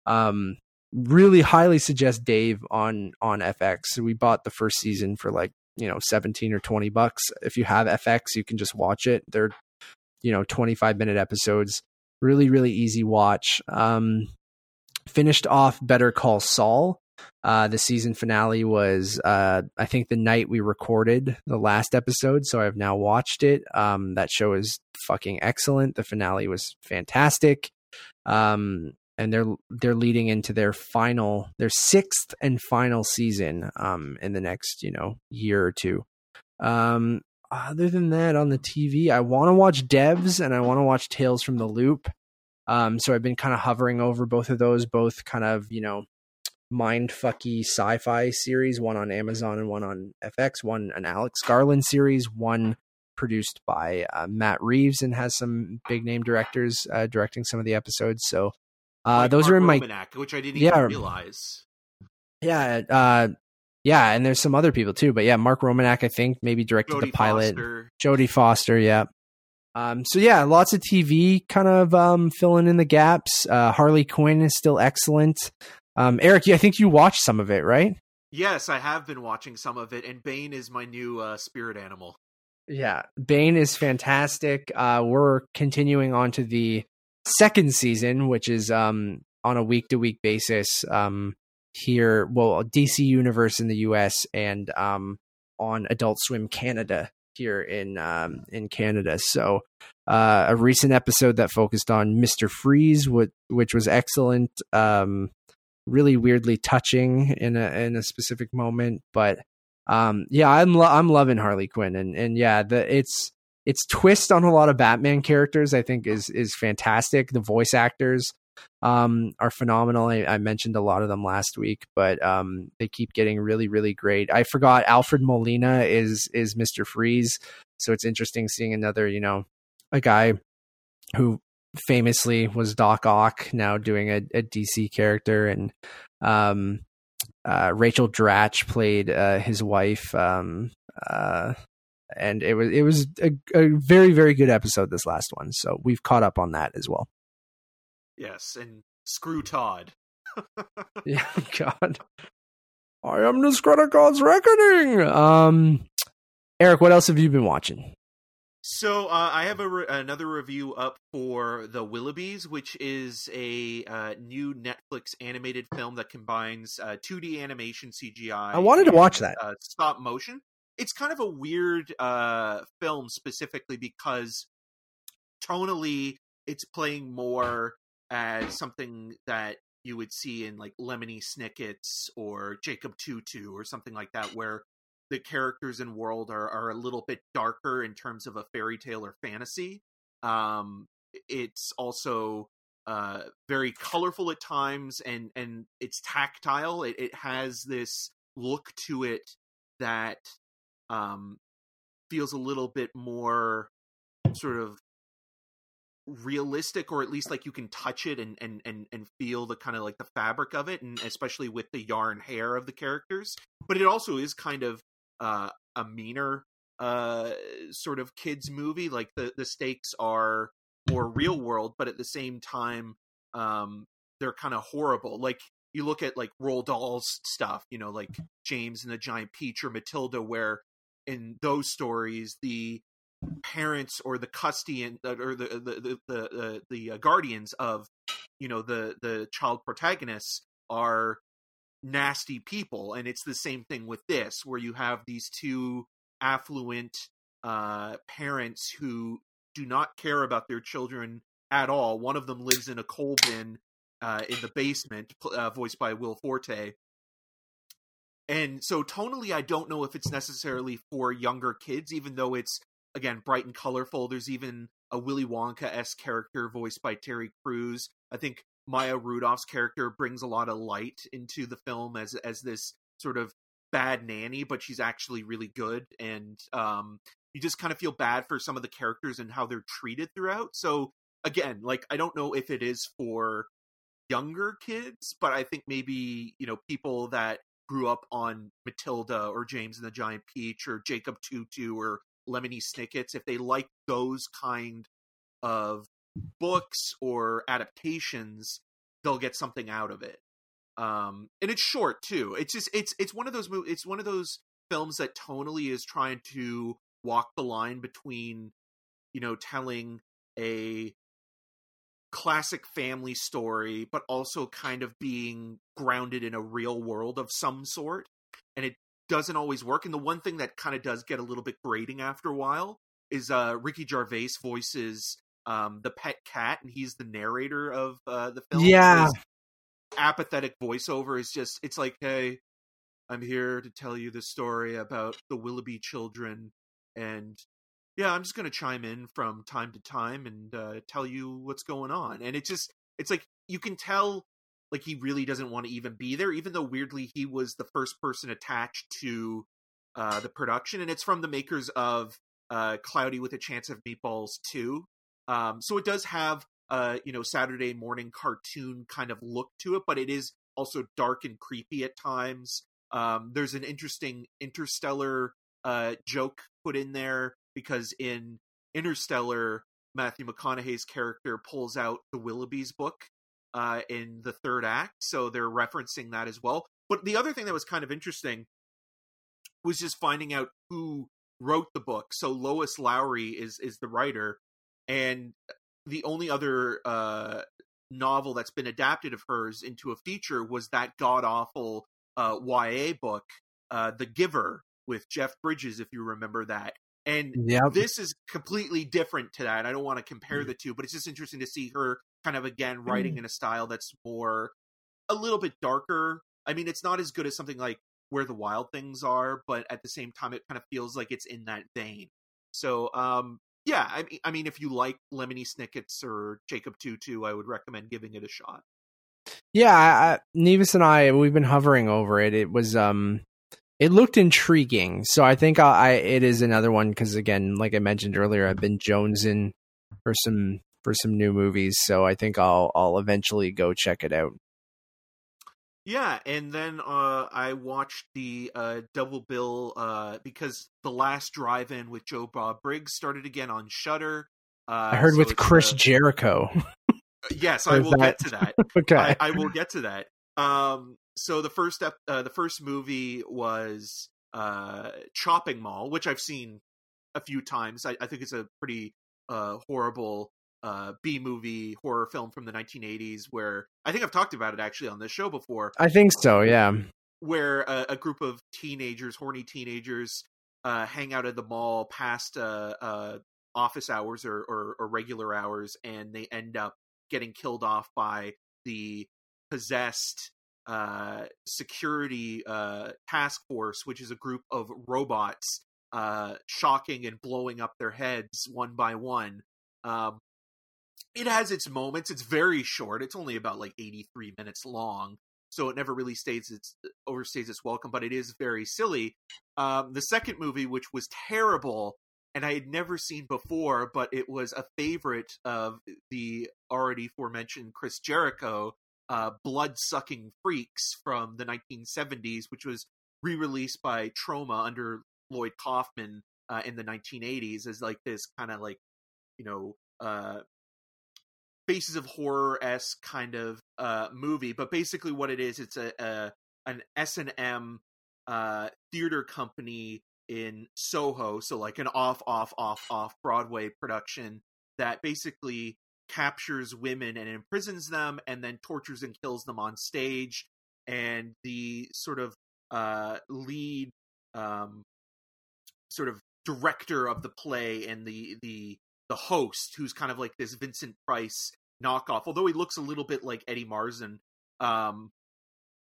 um really highly suggest dave on on fx we bought the first season for like you know 17 or 20 bucks. If you have fx you can just watch it. They're you know 25 minute episodes. Really really easy watch. Um finished off better call saul uh, the season finale was, uh, I think, the night we recorded the last episode. So I've now watched it. Um, that show is fucking excellent. The finale was fantastic. Um, and they're they're leading into their final, their sixth and final season. Um, in the next, you know, year or two. Um, other than that, on the TV, I want to watch Devs and I want to watch Tales from the Loop. Um, so I've been kind of hovering over both of those, both kind of, you know, mindfucky sci-fi series, one on Amazon and one on FX, one an Alex Garland series, one produced by uh, Matt Reeves and has some big name directors uh, directing some of the episodes. So uh, like those Mark are in my which I didn't yeah, even realize. Yeah, uh, yeah, and there's some other people too, but yeah, Mark Romanek, I think maybe directed Jodie the pilot. Foster. Jodie Foster, yeah. Um, so yeah, lots of TV kind of um, filling in the gaps. Uh, Harley Quinn is still excellent. Um, Eric, I think you watched some of it, right? Yes, I have been watching some of it, and Bane is my new uh, spirit animal. Yeah, Bane is fantastic. Uh, we're continuing on to the second season, which is um, on a week to week basis um, here. Well, DC Universe in the US and um, on Adult Swim Canada here in um, in Canada. So uh, a recent episode that focused on Mister Freeze, which, which was excellent. Really weirdly touching in a in a specific moment, but um, yeah, I'm lo- I'm loving Harley Quinn, and and yeah, the it's its twist on a lot of Batman characters, I think, is is fantastic. The voice actors um, are phenomenal. I, I, mentioned a lot of them last week, but um, they keep getting really, really great. I forgot Alfred Molina is is Mister Freeze, so it's interesting seeing another, you know, a guy who famously was Doc Ock now doing a, a DC character, and um, uh, Rachel Dratch played uh, his wife. Um, uh, and it was it was a, a very very good episode this last one. So we've caught up on that as well. Yes, and screw Todd. yeah, God. I am the credit card's reckoning. Um, Eric, what else have you been watching? So uh, I have re- another review up for The Willoughbys, which is a uh, new Netflix animated film that combines uh, 2D animation, CGI. I wanted to watch that. Uh, stop motion it's kind of a weird uh, film specifically because tonally it's playing more as something that you would see in like Lemony Snicket's or Jacob Two-Two or something like that, where the characters and world are, are a little bit darker in terms of a fairy tale or fantasy. Um, it's also uh, very colorful at times, and and it's tactile. It, it has this look to it that um, feels a little bit more sort of realistic or at least like you can touch it and and and, and feel the kind of like the fabric of it and especially with the yarn hair of the characters but it also is kind of uh a meaner uh sort of kids movie like the the stakes are more real world but at the same time um they're kind of horrible. Like you look at like Roald Dahl's stuff you know like James and the Giant Peach or Matilda where in those stories the parents or the custodian uh, or the the the the, the uh, guardians of you know the the child protagonists are nasty people and it's the same thing with this where you have these two affluent uh parents who do not care about their children at all one of them lives in a coal bin uh in the basement uh, voiced by will forte and so tonally, I don't know if it's necessarily for younger kids, even though it's again bright and colorful. There's even a Willy Wonka esque character voiced by Terry Crews. I think Maya Rudolph's character brings a lot of light into the film as as this sort of bad nanny, but she's actually really good, and um, you just kind of feel bad for some of the characters and how they're treated throughout. So again, like I don't know if it is for younger kids, but I think maybe you know people that grew up on Matilda or James and the Giant Peach or Jacob Two-Two or Lemony Snicket's, if they like those kind of books or adaptations, they'll get something out of it. Um, and it's short too. It's just it's it's one of those it's one of those films that tonally is trying to walk the line between you know telling a classic family story, but also kind of being grounded in a real world of some sort. And it doesn't always work. And the one thing that kind of does get a little bit grating after a while is uh, Ricky Gervais voices um, the pet cat, and he's the narrator of uh, the film. Yeah. apathetic voiceover is just, it's like, hey, I'm here to tell you the story about the Willoughby children and yeah, I'm just going to chime in from time to time and uh, tell you what's going on. And it just, it's like you can tell, like he really doesn't want to even be there, even though weirdly he was the first person attached to uh, the production, and it's from the makers of uh, Cloudy with a Chance of Meatballs too. Um, so it does have a you know Saturday morning cartoon kind of look to it, but it is also dark and creepy at times. Um, there's an interesting interstellar uh, joke put in there because in Interstellar, Matthew McConaughey's character pulls out the Willoughby's book uh, in the third act, so they're referencing that as well. But the other thing that was kind of interesting was just finding out who wrote the book. So Lois Lowry is is the writer, and the only other uh, novel that's been adapted of hers into a feature was that god awful uh, YA book, uh, The Giver, with Jeff Bridges, if you remember that And Yep. this is completely different to that. I don't want to compare Mm. the two, but it's just interesting to see her kind of again writing in a style that's more a little bit darker. I mean, it's not as good as something like Where the Wild Things Are, but at the same time, it kind of feels like it's in that vein. So, um, yeah, I mean, I mean, if you like Lemony Snicket's or Jacob Two-Two, I would recommend giving it a shot. Yeah, I, Nevis and I we've been hovering over it. It was um, it looked intriguing, so I think I, I it is another one because again, like I mentioned earlier, I've been jonesing for some for some new movies, so I think I'll I'll eventually go check it out. Yeah, and then uh, I watched the uh, double bill uh, because the last drive-in with Joe Bob Briggs started again on Shudder. Uh, I heard so with Chris uh, Jericho. yes, I will that- get to that. okay, I, I will get to that. Um, so the first ep- uh, the first movie was uh, Chopping Mall, which I've seen a few times. I, I think it's a pretty uh, horrible uh, B movie horror film from the 1980s. Where I think I've talked about it actually on this show before I think so. Yeah, where a, a group of teenagers, horny teenagers, uh, hang out at the mall past uh, uh, office hours or, or, or regular hours, and they end up getting killed off by the possessed uh, security uh, task force, which is a group of robots uh, shocking and blowing up their heads one by one. Um, it has its moments. It's very short. It's only about like 83 minutes long so it never really stays its overstays its welcome, but it is very silly. Um, the second movie, which was terrible, and I had never seen before, but it was a favorite of the already aforementioned Chris Jericho, uh, Blood Sucking Freaks from the 1970s, which was re-released by Troma under Lloyd Kaufman uh, in the 1980s as like this kind of like you know uh, faces of horror esque kind of uh, movie. But basically, what it is, it's a, a an S and M uh, theater company in Soho, so like an off, off, off, off Broadway production that basically captures women and imprisons them, and then tortures and kills them on stage. And the sort of uh, lead, um, sort of director of the play, and the the the host, who's kind of like this Vincent Price knockoff, although he looks a little bit like Eddie Marsan, um,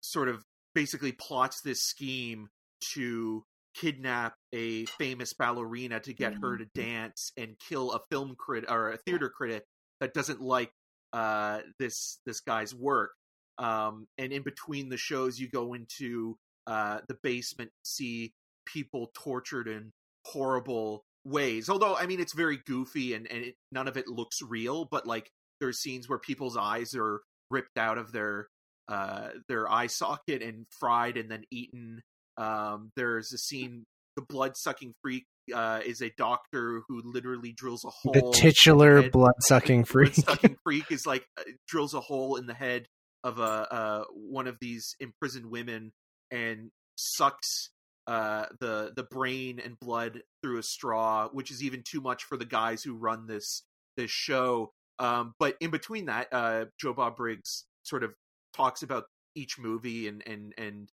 sort of basically plots this scheme to kidnap a famous ballerina to get her to dance and kill a film critic or a theater critic that doesn't like uh, this this guy's work. Um, and in between the shows, you go into uh, the basement, see people tortured in horrible ways. Although, I mean, it's very goofy and, and it, none of it looks real, but like there's scenes where people's eyes are ripped out of their uh, their eye socket and fried and then eaten. Um, there's a scene, the blood sucking freak uh, is a doctor who literally drills a hole. the titular blood sucking freak. Blood-sucking freak is like uh, drills a hole in the head of a uh, one of these imprisoned women and sucks uh, the the brain and blood through a straw, which is even too much for the guys who run this this show. Um, but in between that, uh, Joe Bob Briggs sort of talks about each movie and and and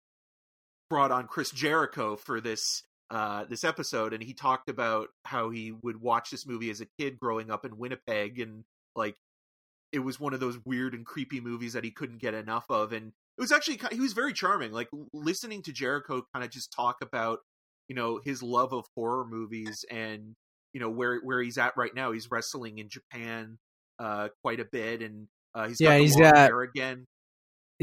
brought on Chris Jericho for this uh, this episode, and he talked about how he would watch this movie as a kid growing up in Winnipeg, and like it was one of those weird and creepy movies that he couldn't get enough of, and it was actually he was very charming. Like listening to Jericho kind of just talk about you know his love of horror movies and you know where where he's at right now. He's wrestling in Japan uh, quite a bit, and uh, he's got Yeah, he's got- hair again.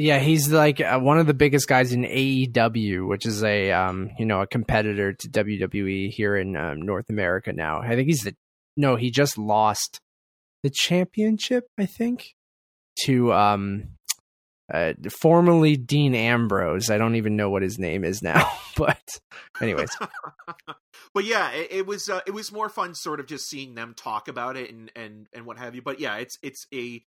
Yeah, he's like uh, one of the biggest guys in AEW, which is a um, you know, a competitor to WWE here in um, North America now. I think he's the no, he just lost the championship, I think, to um uh, formerly Dean Ambrose. I don't even know what his name is now, but anyways, but yeah, it, it was uh, it was more fun, sort of just seeing them talk about it and and and what have you. But yeah, it's it's a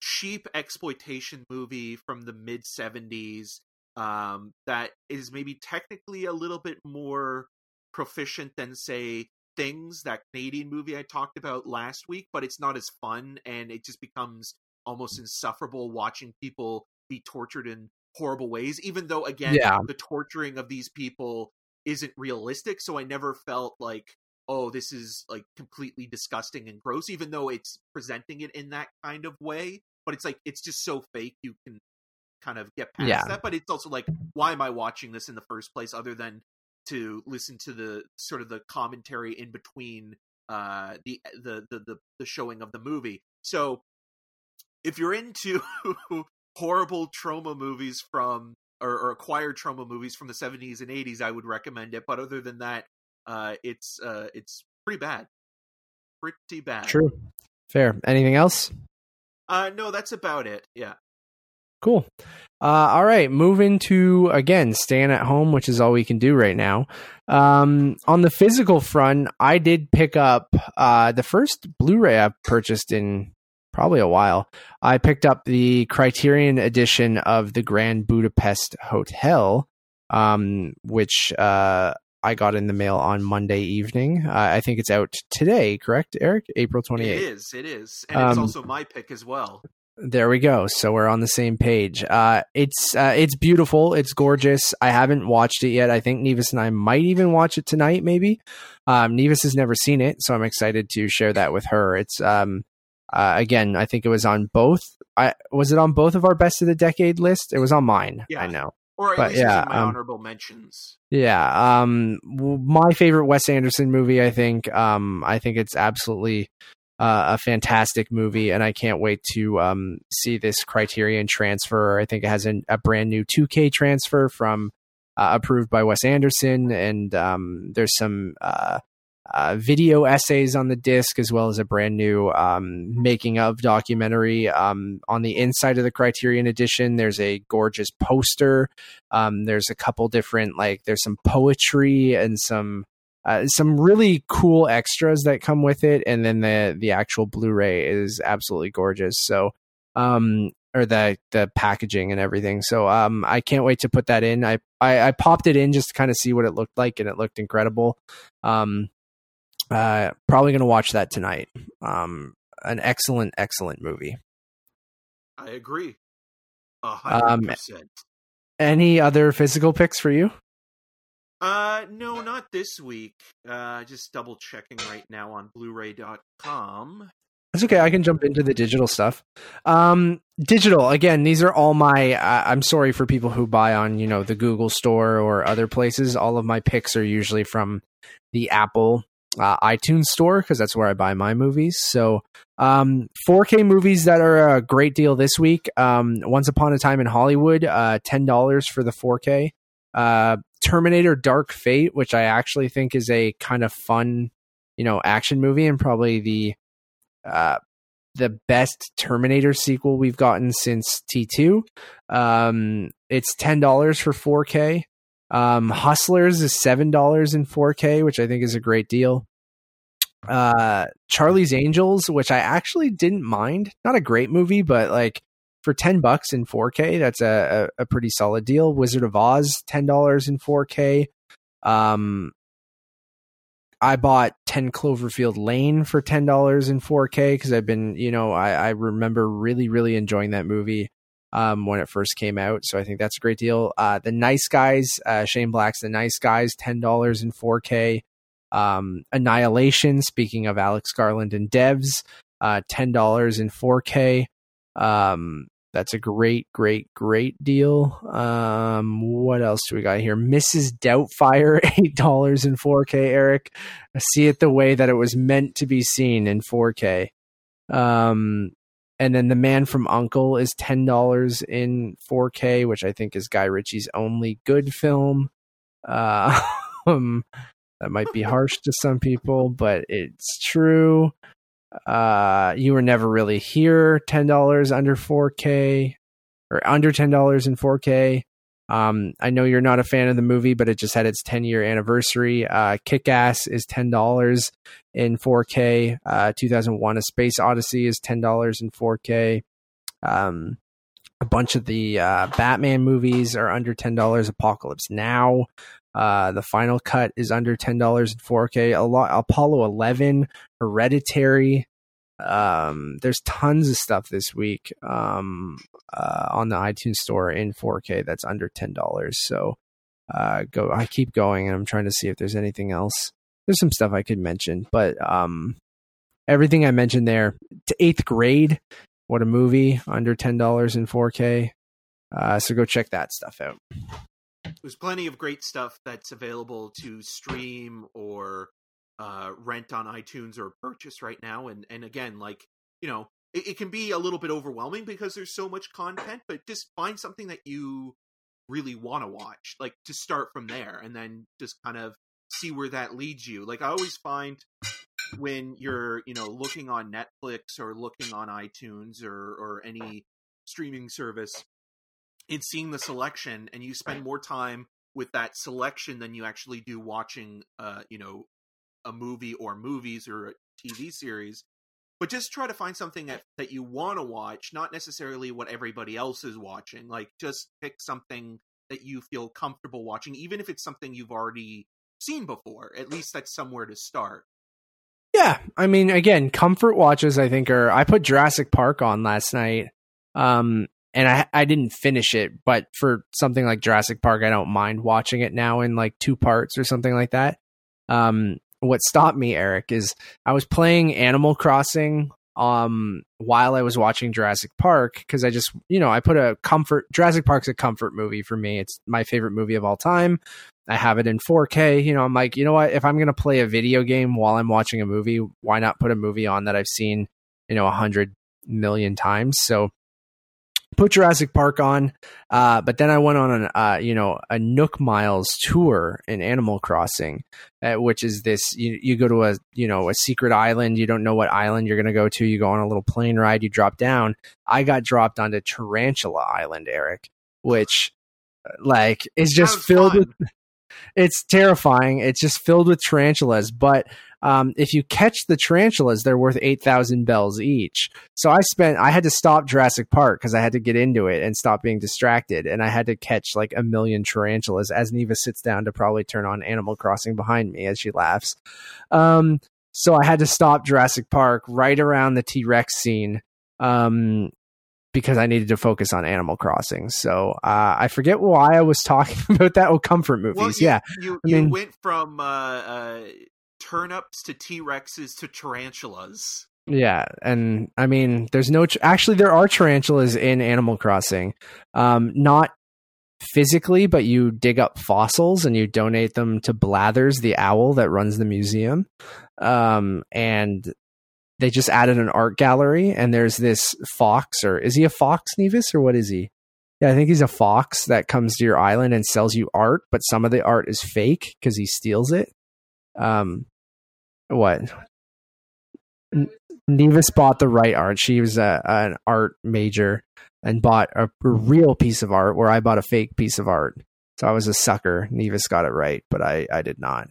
cheap exploitation movie from the mid '70s um, that is maybe technically a little bit more proficient than say things that Canadian movie I talked about last week, but it's not as fun and it just becomes almost insufferable watching people be tortured in horrible ways even though again Yeah. the torturing of these people isn't realistic so I never felt like oh, this is like completely disgusting and gross, even though it's presenting it in that kind of way. But it's like it's just so fake you can kind of get past Yeah. that. But it's also like, why am I watching this in the first place other than to listen to the sort of the commentary in between uh the the the the, the showing of the movie. So if you're into horrible Troma movies from or, or acquired Troma movies from the 70s and 80s, I would recommend it. But other than that, uh, it's uh, it's pretty bad, pretty bad. True. Fair. Anything else? Uh, no, that's about it. Yeah. Cool. Uh, all right, moving to again staying at home, which is all we can do right now. Um, on the physical front, I did pick up uh, the first Blu-ray I've purchased in probably a while. I picked up the Criterion edition of the Grand Budapest Hotel, um, which uh, I got in the mail on Monday evening. Uh, I think it's out today, correct, Eric? April twenty It eighth. is. It is, and it's Um, also my pick as well. There we go. So we're on the same page. Uh, it's uh, it's beautiful. It's gorgeous. I haven't watched it yet. I think Nevis and I might even watch it tonight. Maybe. Um, Nevis has never seen it, so I'm excited to share that with her. It's um, uh, again, I think it was on both. I was it on both of our best of the decade list. It was on mine. Yeah. I know. Or but yeah, my um, honorable mentions. Yeah. Um, my favorite Wes Anderson movie. I think. Um, I think it's absolutely uh, a fantastic movie, and I can't wait to um see this Criterion transfer. I think it has an, a brand new 2K transfer from uh, approved by Wes Anderson, and um, there's some uh, uh, video essays on the disc as well as a brand new um, making of documentary. Um, on the inside of the Criterion edition, there's a gorgeous poster. Um, there's a couple different like there's some poetry and some uh, some really cool extras that come with it, and then the the actual Blu-ray is absolutely gorgeous. So, um, or the the packaging and everything. So, um, I can't wait to put that in. I I, I popped it in just to kind of see what it looked like, and it looked incredible. Uh, probably gonna watch that tonight. Um, an excellent, excellent movie. I agree. A um, hundred percent. Any other physical picks for you? Uh, no, not this week. Uh, just double checking right now on Blu-ray.com. That's okay. I can jump into the digital stuff. Um, digital again. These are all my. Uh, I'm sorry for people who buy on you know the Google Store or other places. All of my picks are usually from the Apple uh, iTunes Store because that's where I buy my movies. So, um, 4K movies that are a great deal this week. Um, Once Upon a Time in Hollywood, uh, ten dollars for the 4K. Uh, Terminator: Dark Fate, which I actually think is a kind of fun, you know, action movie and probably the uh, the best Terminator sequel we've gotten since T2. Um, it's ten dollars for 4K. Um, Hustlers is seven dollars in 4K, which I think is a great deal. Uh, Charlie's Angels, which I actually didn't mind. Not a great movie, but like for ten bucks in 4K, that's a, a, a pretty solid deal. Wizard of Oz, ten dollars in 4K. Um, I bought 10 Cloverfield Lane for $10 in 4K because I've been, you know, I, I remember really, really enjoying that movie um, when it first came out. So I think that's a great deal. Uh, the Nice Guys, uh, Shane Black's The Nice Guys, $10 in 4K. Um, Annihilation, speaking of Alex Garland and Devs, uh, $10 in 4K. Um, that's a great, great, great deal. Um, what else do we got here? Mrs. Doubtfire, eight dollars in 4K. Eric, I see it the way that it was meant to be seen in 4K. Um, and then The Man from U.N.C.L.E. is ten dollars in 4K, which I think is Guy Ritchie's only good film. Uh, um, that might be harsh to some people, but it's true uh you were never really here $10 under 4k or under $10 in 4k um i know you're not a fan of the movie but it just had its 10 year anniversary uh kick-ass is $10 in 4k uh 2001 a space odyssey is $10 in 4k um a bunch of the uh batman movies are under $10 apocalypse now uh, the final cut is under ten dollars in 4K. A lot, Apollo 11, Hereditary. Um, there's tons of stuff this week um, uh, on the iTunes store in 4K that's under ten dollars. So uh, go. I keep going, and I'm trying to see if there's anything else. there's some stuff I could mention, but um, everything I mentioned there to eighth grade. What a movie! Under ten dollars in 4K. Uh, so go check that stuff out. There's plenty of great stuff that's available to stream or uh, rent on iTunes or purchase right now. And and again, like you know, it, it can be a little bit overwhelming because there's so much content. But just find something that you really want to watch, like to start from there, and then just kind of see where that leads you. Like I always find when you're you know looking on Netflix or looking on iTunes or or any streaming service in seeing the selection and you spend more time with that selection than you actually do watching uh you know a movie or movies or a TV series but just try to find something that, that you want to watch not necessarily what everybody else is watching like just pick something that you feel comfortable watching even if it's something you've already seen before at least that's somewhere to start yeah i mean again comfort watches i think are i put jurassic park on last night um and I I didn't finish it, but for something like Jurassic Park, I don't mind watching it now in like two parts or something like that. Um, what stopped me, Eric, is I was playing Animal Crossing um while I was watching Jurassic Park because I just you know I put a comfort Jurassic Park's a comfort movie for me. It's my favorite movie of all time. I have it in 4K. You know, I'm like, you know what? If I'm gonna play a video game while I'm watching a movie, why not put a movie on that I've seen you know a hundred million times? So put Jurassic Park on, uh, but then I went on an uh, you know a Nook Miles tour in Animal Crossing, uh, which is this you you go to a you know a secret island, you don't know what island you're going to go to, you go on a little plane ride, you drop down. I got dropped onto Tarantula Island, Eric, which uh, like is just filled fun. with it's terrifying. It's just filled with tarantulas, but um, if you catch the tarantulas, they're worth 8,000 bells each. So I spent, I had to stop Jurassic Park because I had to get into it and stop being distracted. And I had to catch like a million tarantulas as Neva sits down to probably turn on Animal Crossing behind me as she laughs. Um, so I had to stop Jurassic Park right around the T Rex scene. Um, because I needed to focus on Animal Crossing. So uh, I forget why I was talking about that. Oh, comfort movies. Well, you, yeah, you, you mean, went from uh, uh, turnips to T Rexes to tarantulas. Yeah, and I mean, there's no actually there are tarantulas in Animal Crossing, um, not physically, but you dig up fossils and you donate them to Blathers, the owl that runs the museum, um, and they just added an art gallery. And there's this fox, or is he a fox, Nevis, or what is he? Yeah, I think he's a fox that comes to your island and sells you art, but some of the art is fake because he steals it. Um, what? Nevis bought the right art. She was a, an art major and bought a, real piece of art where I bought a fake piece of art. So I was a sucker. Nevis got it right, but I, I did not.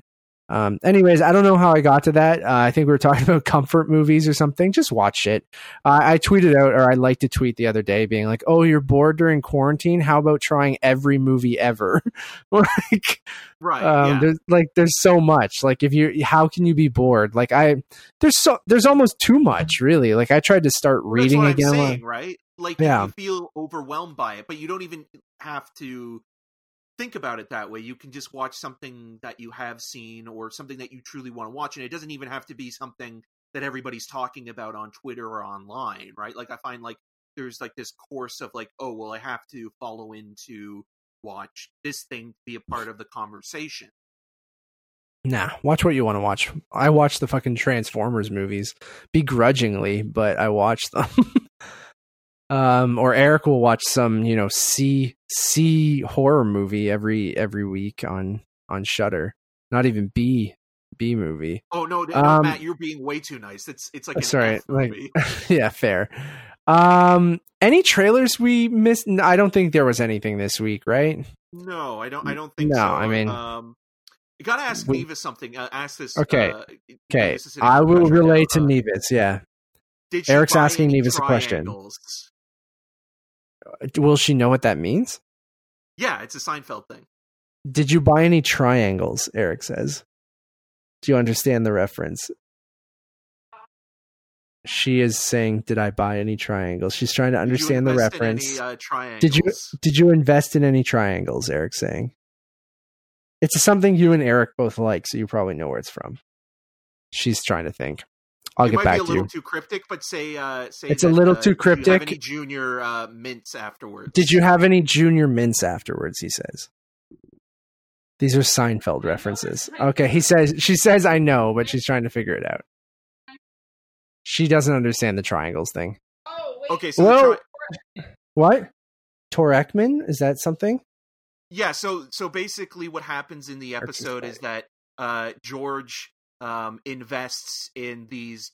Um, anyways, I don't know how I got to that. Uh, I think we were talking about comfort movies or something. Just watch it. Uh, I tweeted out, or I liked to tweet the other day, being like, "Oh, you're bored during quarantine? How about trying every movie ever?" like, right? Um, yeah. There's like, there's so much. Like, if you, how can you be bored? Like, I, there's so, there's almost too much, really. Like, I tried to start reading again. Saying, right? Like, yeah. you feel overwhelmed by it, but you don't even have to think about it that way. You can just watch something that you have seen or something that you truly want to watch. And it doesn't even have to be something that everybody's talking about on Twitter or online, right? Like I find like there's like this course of like, oh, well, I have to follow into watch this thing to be a part of the conversation. Nah, watch what you want to watch. I watch the fucking Transformers movies begrudgingly, but I watch them. um, or Eric will watch some, you know, C C horror movie every every week on on Shudder. Not even B B movie. Oh no, no um, Matt, you're being way too nice. It's it's like sorry, like yeah, fair. Um, any trailers we missed? I don't think there was anything this week, right? No, I don't. I don't think no, so. I mean, um, you gotta ask we, Nevis something. Uh, ask this. Okay, uh, okay. I will relay to uh, Nevis. Yeah. Eric's asking Nevis a question. Will she know what that means? Yeah, it's a Seinfeld thing. Did you buy any triangles? Eric says. Do you understand the reference? She is saying, "Did I buy any triangles?" She's trying to understand the reference. Any, uh, did you did you invest in any triangles? Eric saying. It's something you and Eric both like, so you probably know where it's from. She's trying to think. I'll it get might back be a to little you. too cryptic, but say uh, say It's a little uh, too you cryptic. any junior uh, mints afterwards? Did you have any junior mints afterwards? He says. These are Seinfeld references. Okay, he says she says I know, but she's trying to figure it out. She doesn't understand the triangles thing. Oh, wait. Okay, so Well- tri- What? Tor Ekman? Is that something? yeah, so so basically, what happens in the episode is that uh, George um, invests in these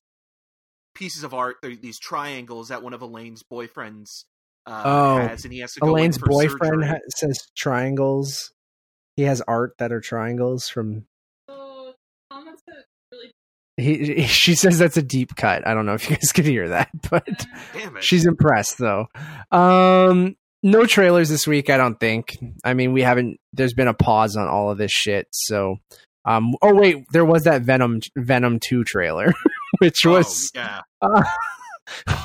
pieces of art, these triangles that one of Elaine's boyfriends uh, Oh. has, and he has to go Elaine's in for boyfriend ha- says triangles. He has art that are triangles from So, comments really. he, she says that's a deep cut. I don't know if you guys could hear that, but Damn it! she's impressed though. Um no trailers this week, I don't think. I mean, we haven't there's been a pause on all of this shit. So um oh wait, there was that Venom Venom 2 trailer, which Oh, was yeah, uh,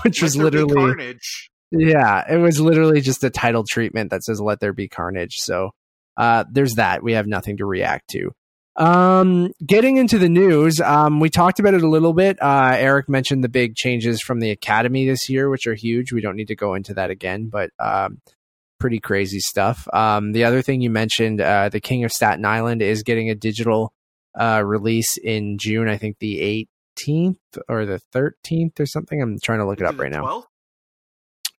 which was Let be literally carnage. Yeah, it was literally just a title treatment that says "Let there be carnage." So uh, there's that. We have nothing to react to. Um, getting into the news, um, we talked about it a little bit. Uh, Eric mentioned the big changes from the Academy this year, which are huge. We don't need to go into that again, but um, pretty crazy stuff. Um, the other thing you mentioned, uh, the King of Staten Island is getting a digital uh, release in June. I think the 18th or the 13th or something. I'm trying to look it up right the now.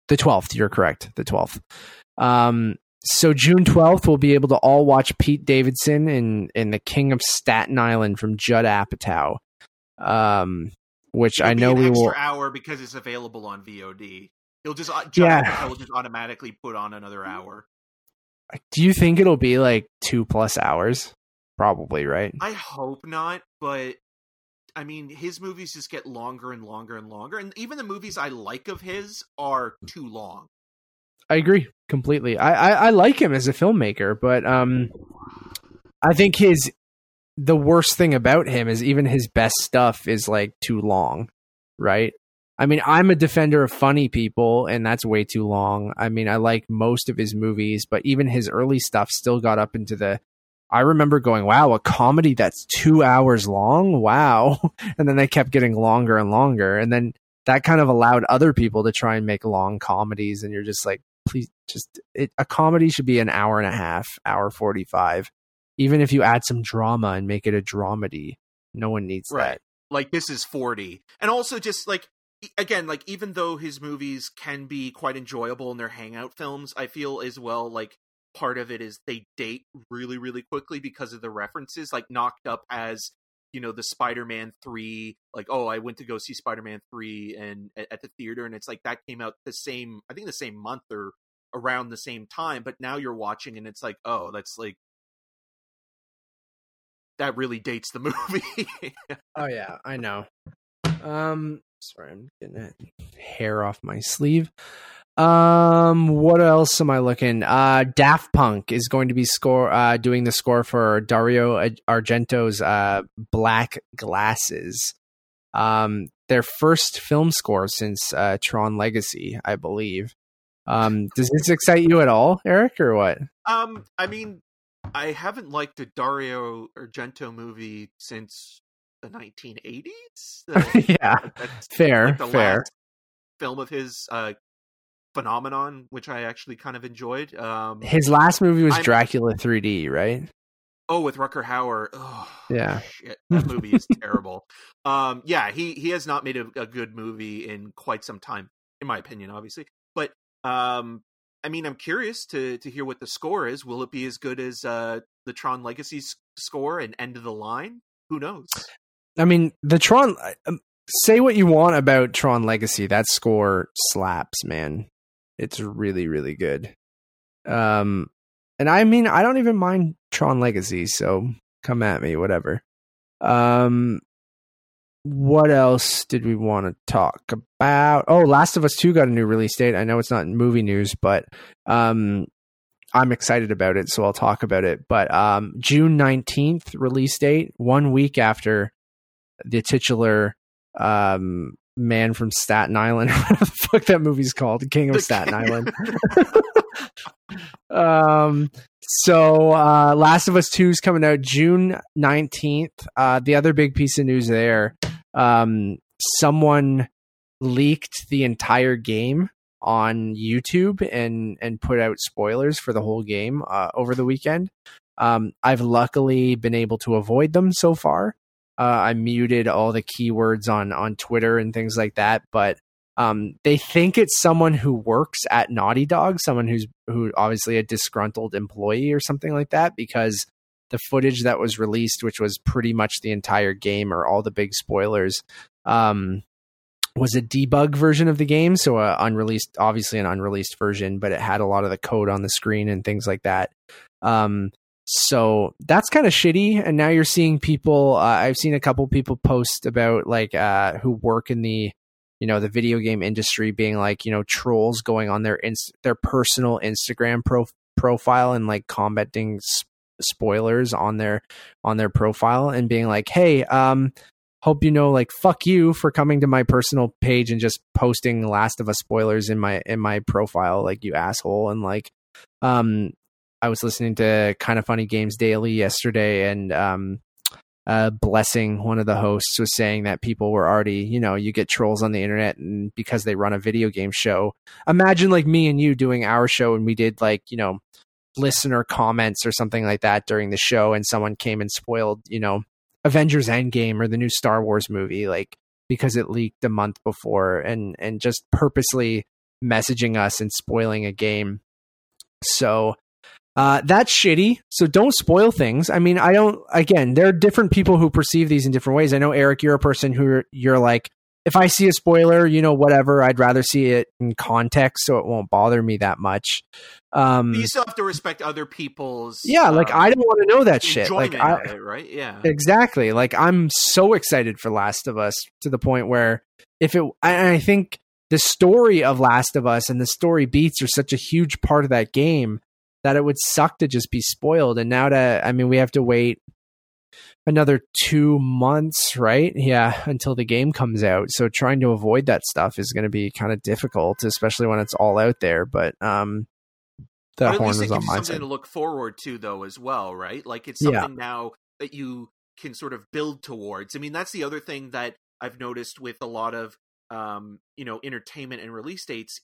The 12th, you're correct. The 12th. Um, so June 12th, we'll be able to all watch Pete Davidson in, in The King of Staten Island from Judd Apatow. Um, which It'll I know we extra will. hour because it's available on VOD. He'll just uh, Yeah. yeah. will just automatically put on another hour. Do you think it'll be like two plus hours? Probably, right? I hope not, but I mean, his movies just get longer and longer and longer, and even the movies I like of his are too long. I agree completely. I, I, I like him as a filmmaker, but um, I think his the worst thing about him is even his best stuff is like too long, right? I mean, I'm a defender of funny people, and that's way too long. I mean, I like most of his movies, but even his early stuff still got up into the. I remember going, "Wow, a comedy that's two hours long! Wow!" And then they kept getting longer and longer, and then that kind of allowed other people to try and make long comedies, and you're just like, please, just it, a comedy should be an hour and a half, hour forty five. Even if you add some drama and make it a dramedy, no one needs Right. Like this is 40. And also just like again, like even though his movies can be quite enjoyable in their hangout films, I feel as well like part of it is they date really really quickly because of the references like knocked up as you know the Spider-Man 3 like oh I went to go see Spider-Man 3 and at, at the theater and it's like that came out the same I think the same month or around the same time but now you're watching and it's like oh that's like that really dates the movie. Oh yeah, I know. Um, sorry, I'm getting hair off my sleeve. Um, what else am I looking? Uh, Daft Punk is going to be score uh doing the score for Dario Argento's uh Black Glasses. Um, their first film score since uh, Tron Legacy, I believe. Um, does this excite you at all, Eric, or what? Um, I mean, I haven't liked a Dario Argento movie since the 1980s. The- yeah, fair, like the fair. last film of his, uh, Phenomenon, which I actually kind of enjoyed. Um, His last movie was I'm- Dracula 3D, right? oh, with Rutger Hauer. Oh, Yeah. shit, that movie is terrible. Um, yeah, he he has not made a, a good movie in quite some time, in my opinion, obviously. But um, I mean, I'm curious to to hear what the score is. Will it be as good as uh, the Tron Legacy score and End of the Line? Who knows? I mean, the Tron. Um, say what you want about Tron Legacy, that score slaps, man. It's really, really good. Um, and I mean, I don't even mind Tron Legacy, so come at me, whatever. Um, what else did we want to talk about? Oh, Last of Us Two got a new release date. I know it's not movie news, but um, I'm excited about it, so I'll talk about it. But um, June 19th release date, one week after the titular um, man from Staten Island, what the fuck that movie's called, King of The Staten King- Island. um so uh last of us 2 is coming out june 19th uh the other big piece of news there um someone leaked the entire game on youtube and and put out spoilers for the whole game uh, over the weekend. Um i've luckily been able to avoid them so far uh, i muted all the keywords on on twitter and things like that but um, they think it's someone who works at Naughty Dog, someone who's who obviously a disgruntled employee or something like that, because the footage that was released, which was pretty much the entire game or all the big spoilers, um, was a debug version of the game, so a unreleased, obviously an unreleased version, but it had a lot of the code on the screen and things like that. Um, so that's kind of shitty. And now you're seeing people. Uh, I've seen a couple people post about like uh, who work in the you know the video game industry being like you know trolls going on their inst- their personal Instagram pro- profile and like commenting sp- spoilers on their on their profile and being like hey um hope you know like fuck you for coming to my personal page and just posting last of us spoilers in my in my profile like you asshole and like um i was listening to kind of funny games daily yesterday and um uh, blessing one of the hosts was saying that people were already, you know, you get trolls on the internet and because they run a video game show. Imagine like me and you doing our show and we did like, you know, listener comments or something like that during the show and someone came and spoiled, you know, Avengers Endgame or the new Star Wars movie like because it leaked a month before and and just purposely messaging us and spoiling a game. So uh, that's shitty. So don't spoil things. I mean, I don't. Again, there are different people who perceive these in different ways. I know Eric, you're a person who you're, like, if I see a spoiler, you know, whatever, I'd rather see it in context, so it won't bother me that much. Um, But you still have to respect other people's. yeah, like um, I don't want to know that shit. Like I, it, right? Yeah. Exactly. Like I'm so excited for Last of Us to the point where if it, and I think the story of Last of Us and the story beats are such a huge part of that game that it would suck to just be spoiled. And now to, I mean, we have to wait another two months, right? Yeah, until the game comes out. So trying to avoid that stuff is going to be kind of difficult, especially when it's all out there. But um, the but horn was on my something side. to look forward to, though, as well, right? Like it's Yeah. something now that you can sort of build towards. I mean, that's the other thing that I've noticed with a lot of, um, you know, entertainment and release dates,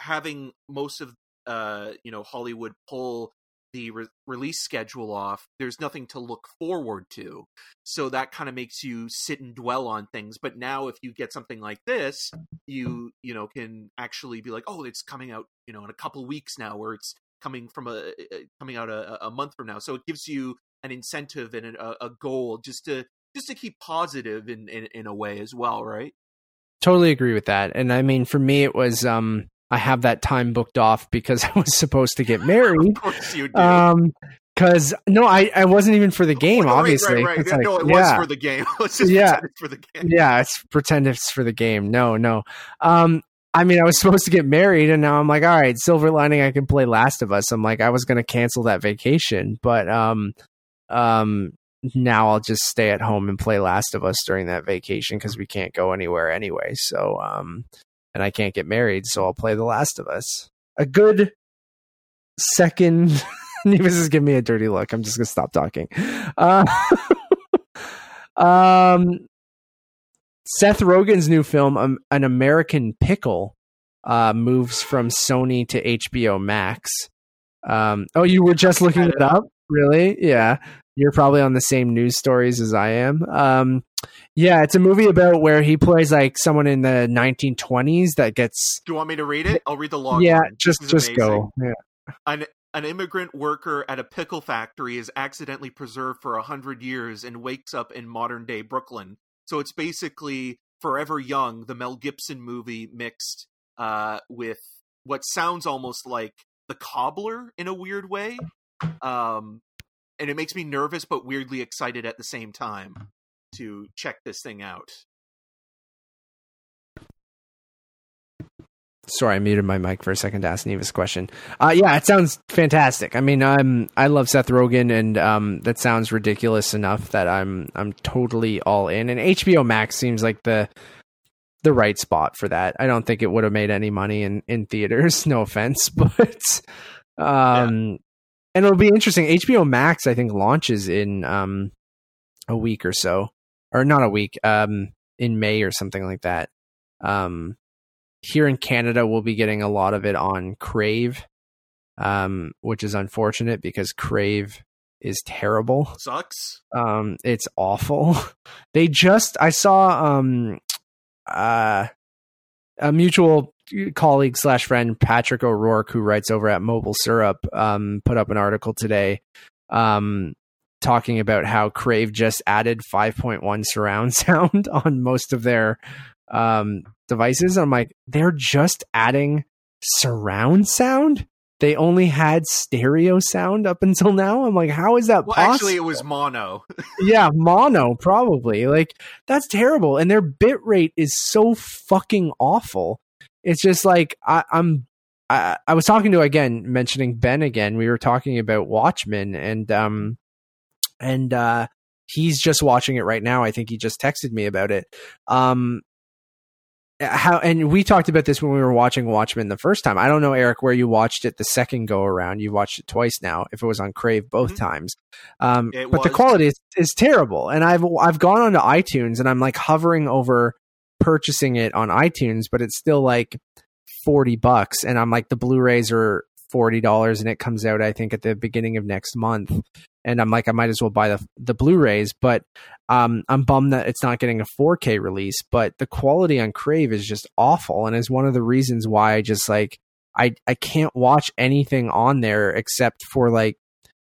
having most of, uh, you know, Hollywood pull the re- release schedule off. There's nothing to look forward to, so that kind of makes you sit and dwell on things. But now, if you get something like this, you you know can actually be like, oh, it's coming out, you know, in a couple weeks now, or it's coming from a uh, coming out a, a month from now. So it gives you an incentive and a, a goal just to just to keep positive in, in in a way as well, right? Totally agree with that. And I mean, for me, it was um, I have that time booked off because I was supposed to get married. Of course you do. Um, because no, I I wasn't even for the game. Obviously, right, right. It's Yeah, like, no, it was yeah, for the game. Yeah. for the game. yeah, it's pretend it's for the game. No, no. Um, I mean, I was supposed to get married, and now I'm like, all right, silver lining, I can play Last of Us. I'm like, I was gonna cancel that vacation, but um, um, now I'll just stay at home and play Last of Us during that vacation because we can't go anywhere anyway. So um, and I can't get married, so I'll play The Last of Us. A good second. Nevis is giving me a dirty look. I'm just gonna stop talking. Uh, um, Seth Rogen's new film, um, An American Pickle, uh, moves from Sony to HBO Max. Um, oh, you were just looking it up, really? Yeah, you're probably on the same news stories as I am. Um, yeah, it's a movie about where he plays like someone in the 1920s that gets. Do you want me to read it? I'll read the log. yeah, line. just just amazing. go. Yeah. An, an immigrant worker at a pickle factory is accidentally preserved for a hundred years and wakes up in modern day Brooklyn. So it's basically Forever Young, the Mel Gibson movie, mixed uh, with what sounds almost like The Cobbler in a weird way. Um, and it makes me nervous but weirdly excited at the same time to check this thing out. Sorry, I muted my mic for a second to ask Neva's question. Uh, yeah, it sounds fantastic. I mean, I'm I love Seth Rogen, and um, that sounds ridiculous enough that I'm I'm totally all in. And HBO Max seems like the the right spot for that. I don't think it would have made any money in in theaters. No offense, but um, and it'll be interesting. HBO Max, I think, launches in um a week or so, or not a week, um, in May or something like that. Um, here in Canada, we'll be getting a lot of it on Crave, um, which is unfortunate because Crave is terrible. Sucks. Um, it's awful. they just I saw um uh a mutual colleague slash friend Patrick O'Rourke who writes over at Mobile Syrup um put up an article today um talking about how Crave just added 5.1 surround sound on most of their um devices. I'm like they're just adding surround sound? they only had stereo sound up until now. I'm like, how is that Well, possible? actually, it was mono. yeah, mono probably. Like that's terrible, and their bit rate is so fucking awful. It's just like I, I'm. I, I was talking to again, mentioning Ben again. We were talking about Watchmen, and um, and uh, he's just watching it right now. I think he just texted me about it. Um, how and we talked about this when we were watching Watchmen the first time. I don't know, Eric, where you watched it the second go around. You watched it twice now. If it was on Crave both Mhm. times, um, but the quality is, is terrible. And I've I've gone onto iTunes and I'm like hovering over purchasing it on iTunes, but it's still like forty bucks. And I'm like, the Blu-rays are forty dollars, and it comes out I think at the beginning of next month. And I'm like, I might as well buy the the Blu-rays, but um, I'm bummed that it's not getting a 4K release. But the quality on Crave is just awful, and is one of the reasons why I just like I I can't watch anything on there except for like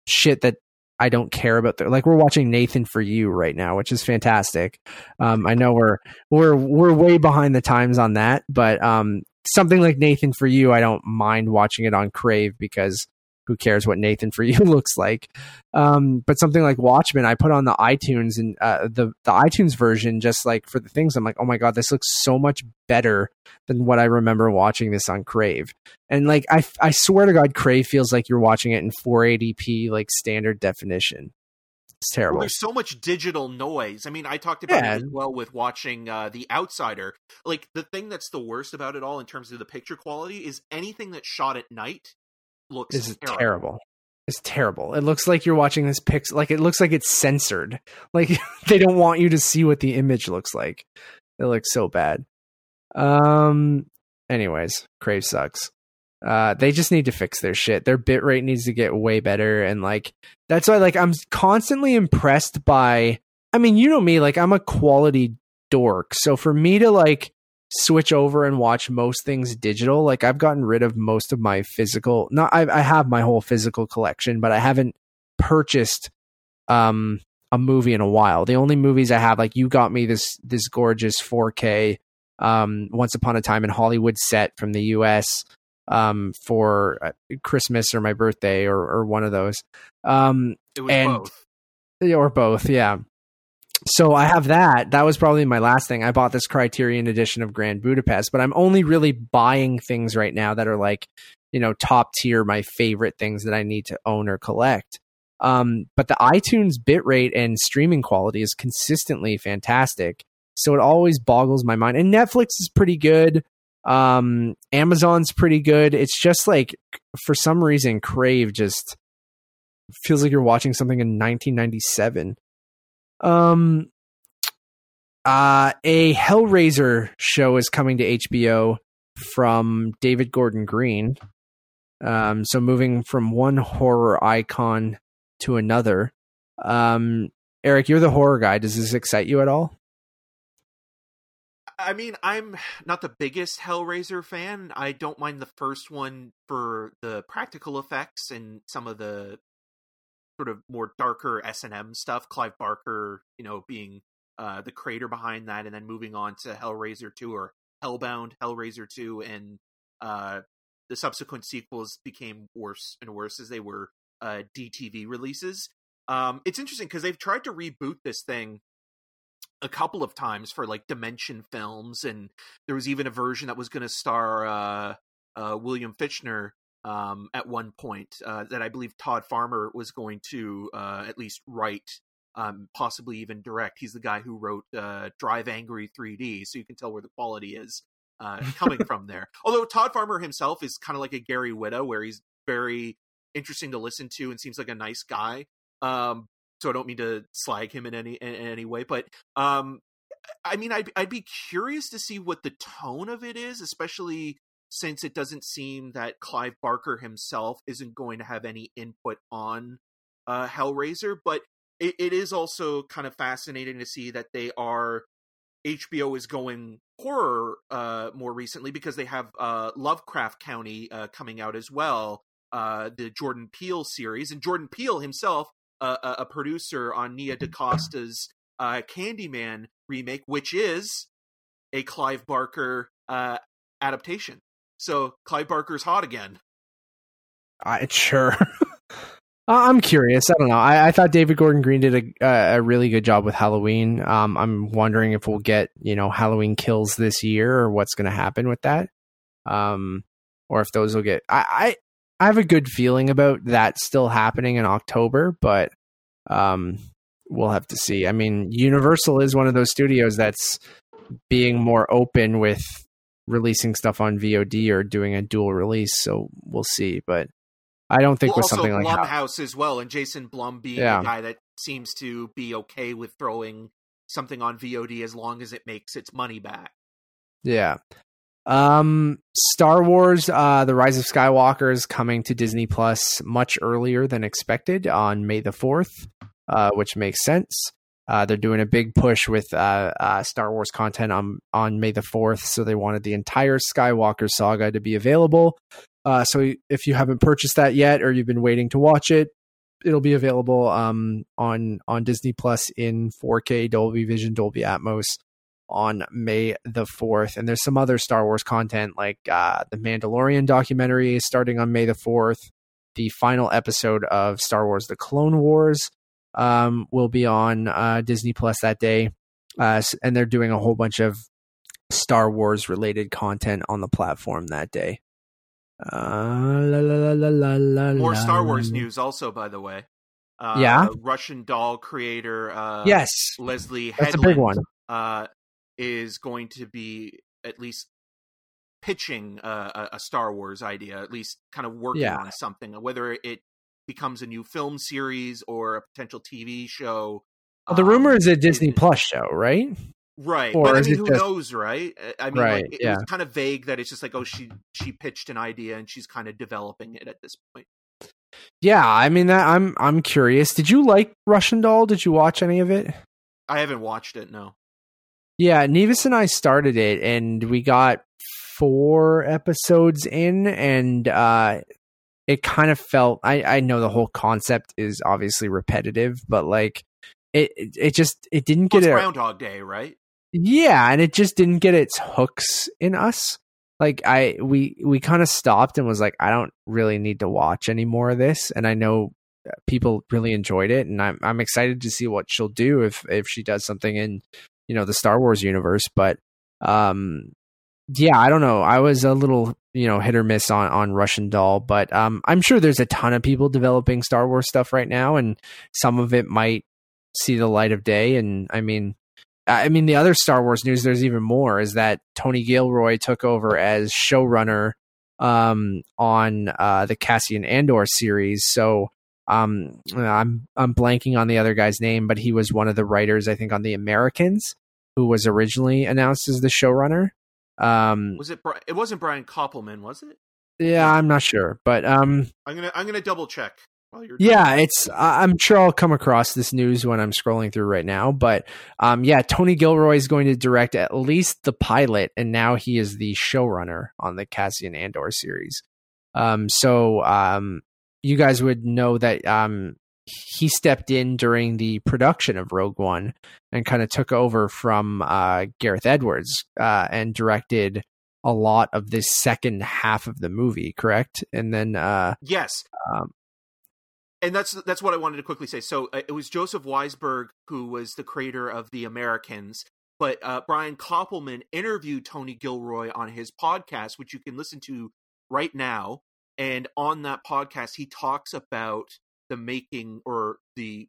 shit that I don't care about. Like we're watching Nathan for You right now, which is fantastic. Um, I know we're we're we're way behind the times on that, but um, something like Nathan for You, I don't mind watching it on Crave because who cares what Nathan for You looks like. Um, but something like Watchmen, I put on the iTunes and uh, the the iTunes version just like for the things. I'm like, oh my god, this looks so much better than what I remember watching this on Crave. And like, I I swear to God, Crave feels like you're watching it in 480p like standard definition. It's Well, there's so much digital noise. I mean, I talked about Yeah. it as well with watching uh, The Outsider. Like the thing that's the worst about it all in terms of the picture quality is anything that's shot at night looks This is terrible. terrible. It's terrible. It looks like you're watching this pix like it looks like it's censored. Like they don't want you to see what the image looks like. It looks so bad. Um anyways, Crave sucks. Uh they just need to fix their shit. Their bitrate needs to get way better and like that's why like I'm constantly impressed by I mean, you know me, like I'm a quality dork. So for me to like switch over and watch most things digital. Like I've gotten rid of most of my physical. Not I, I have my whole physical collection, but I haven't purchased um a movie in a while. The only movies I have, like you got me this this gorgeous 4K um Once Upon a Time in Hollywood set from the U.S. um for uh, Christmas or my birthday or or one of those. Um It was And- both. or both, yeah. So I have that. That was probably my last thing. I bought this Criterion edition of Grand Budapest, but I'm only really buying things right now that are like, you know, top tier, my favorite things that I need to own or collect. Um, but the iTunes bitrate and streaming quality is consistently fantastic. So it always boggles my mind. And Netflix is pretty good. Um, Amazon's pretty good. It's just like, for some reason, Crave just feels like you're watching something in 1997. Um, uh, a Hellraiser show is coming to HBO from David Gordon Green. Um, so moving from one horror icon to another. Um, Eric, you're the horror guy. Does this excite you at all? I mean, I'm not the biggest Hellraiser fan. I don't mind the first one for the practical effects and some of the sort of more darker S and M stuff. Clive Barker, you know, being uh, the creator behind that, and then moving on to Hellraiser two or Hellbound, Hellraiser two, and uh, the subsequent sequels became worse and worse as they were uh, DTV releases. Um, it's interesting because they've tried to reboot this thing a couple of times for like Dimension Films, and there was even a version that was going to star uh, uh, William Fichtner um, at one point uh, that I believe Todd Farmer was going to uh, at least write um, possibly even direct. He's the guy who wrote uh, Drive Angry 3D, so you can tell where the quality is uh, coming from there. Although Todd Farmer himself is kind of like a Gary Whitta, where he's very interesting to listen to and seems like a nice guy. Um, so I don't mean to slag him in any in, any way, but um, I mean, I'd I'd be curious to see what the tone of it is, especially since it doesn't seem that Clive Barker himself isn't going to have any input on uh, Hellraiser. But it, it is also kind of fascinating to see that they are HBO is going horror uh, more recently because they have uh, Lovecraft Country uh, coming out as well, uh, the Jordan Peele series, and Jordan Peele himself, a, a producer on Nia DaCosta's uh, Candyman remake, which is a Clive Barker uh, adaptation. So Clive Barker's hot again. I sure. I'm curious. I don't know. I, I thought David Gordon Green did a a really good job with Halloween. Um, I'm wondering if we'll get you know Halloween kills this year or what's going to happen with that. Um, or if those will get. I, I have a good feeling about that still happening in October, but um, we'll have to see. I mean, Universal is one of those studios that's being more open with releasing stuff on VOD or doing a dual release, so we'll see. But I don't think well, with something like. Blumhouse as well, and Jason Blum being Yeah. the guy that seems to be okay with throwing something on VOD as long as it makes its money back. Yeah. Um Star Wars uh The Rise of Skywalker is coming to Disney Plus much earlier than expected on May the 4th, uh which makes sense. Uh they're doing a big push with uh, uh Star Wars content on on May the 4th, so they wanted the entire Skywalker saga to be available. Uh so if you haven't purchased that yet or you've been waiting to watch it, it'll be available um on on Disney Plus in 4K Dolby Vision Dolby Atmos on May the 4th. And there's some other Star Wars content like uh, the Mandalorian documentary is starting on May the 4th. The final episode of Star Wars The Clone Wars um, will be on uh, Disney Plus that day. Uh, and they're doing a whole bunch of Star Wars related content on the platform that day. Uh, la, la, la, la, la, More Star Wars news also, by the way. Uh, Yeah? Russian doll creator uh, Yes, Leslie that's a big one. uh, is going to be at least pitching a, a Star Wars idea, at least kind of working Yeah. on something, whether it becomes a new film series or a potential TV show. Well, the um, rumor is a Disney it- Plus show, right? Right, Or but I mean, who just- knows, right? I mean, Right, like, it yeah. was kind of vague that it's just like, oh, she she pitched an idea and she's kind of developing it at this point. Yeah, I mean that I'm I'm curious. Did you like Russian Doll? Did you watch any of it? I haven't watched it, no. Yeah, Nevis and I started it and we got four episodes in and uh it kind of felt I I know the whole concept is obviously repetitive, but like it it, just it didn't Well, get it's it. Groundhog Day, right? Yeah, and it just didn't get its hooks in us. Like I we we kind of stopped and was like I don't really need to watch any more of this and I know uh, people really enjoyed it and I'm I'm excited to see what she'll do if if she does something in you know the Star Wars universe but um yeah, I don't know. I was a little, you know, hit or miss on on Russian Doll, but um I'm sure there's a ton of people developing Star Wars stuff right now and some of it might see the light of day and I mean I mean, the other Star Wars news, there's even more, is that Tony Gilroy took over as showrunner um, on uh, the Cassian Andor series. So um, I'm I'm blanking on the other guy's name, but he was one of the writers, I think, on The Americans, who was originally announced as the showrunner. Um, Was it? It wasn't Brian Koppelman, was it? yeah, I'm not sure, but um, I'm gonna I'm gonna double check while you're. Yeah, it's. I'm sure I'll come across this news when I'm scrolling through right now. But um, yeah, Tony Gilroy is going to direct at least the pilot, and now he is the showrunner on the Cassian Andor series. Um, so um, you guys would know that um, he stepped in during the production of Rogue One and kind of took over from uh, Gareth Edwards uh, and directed a lot of this second half of the movie. Correct, and then uh, Yes. Um, and that's that's what I wanted to quickly say. So uh, it was Joseph Weisberg who was the creator of The Americans, but uh, Brian Koppelman interviewed Tony Gilroy on his podcast, which you can listen to right now. And on that podcast, he talks about the making or the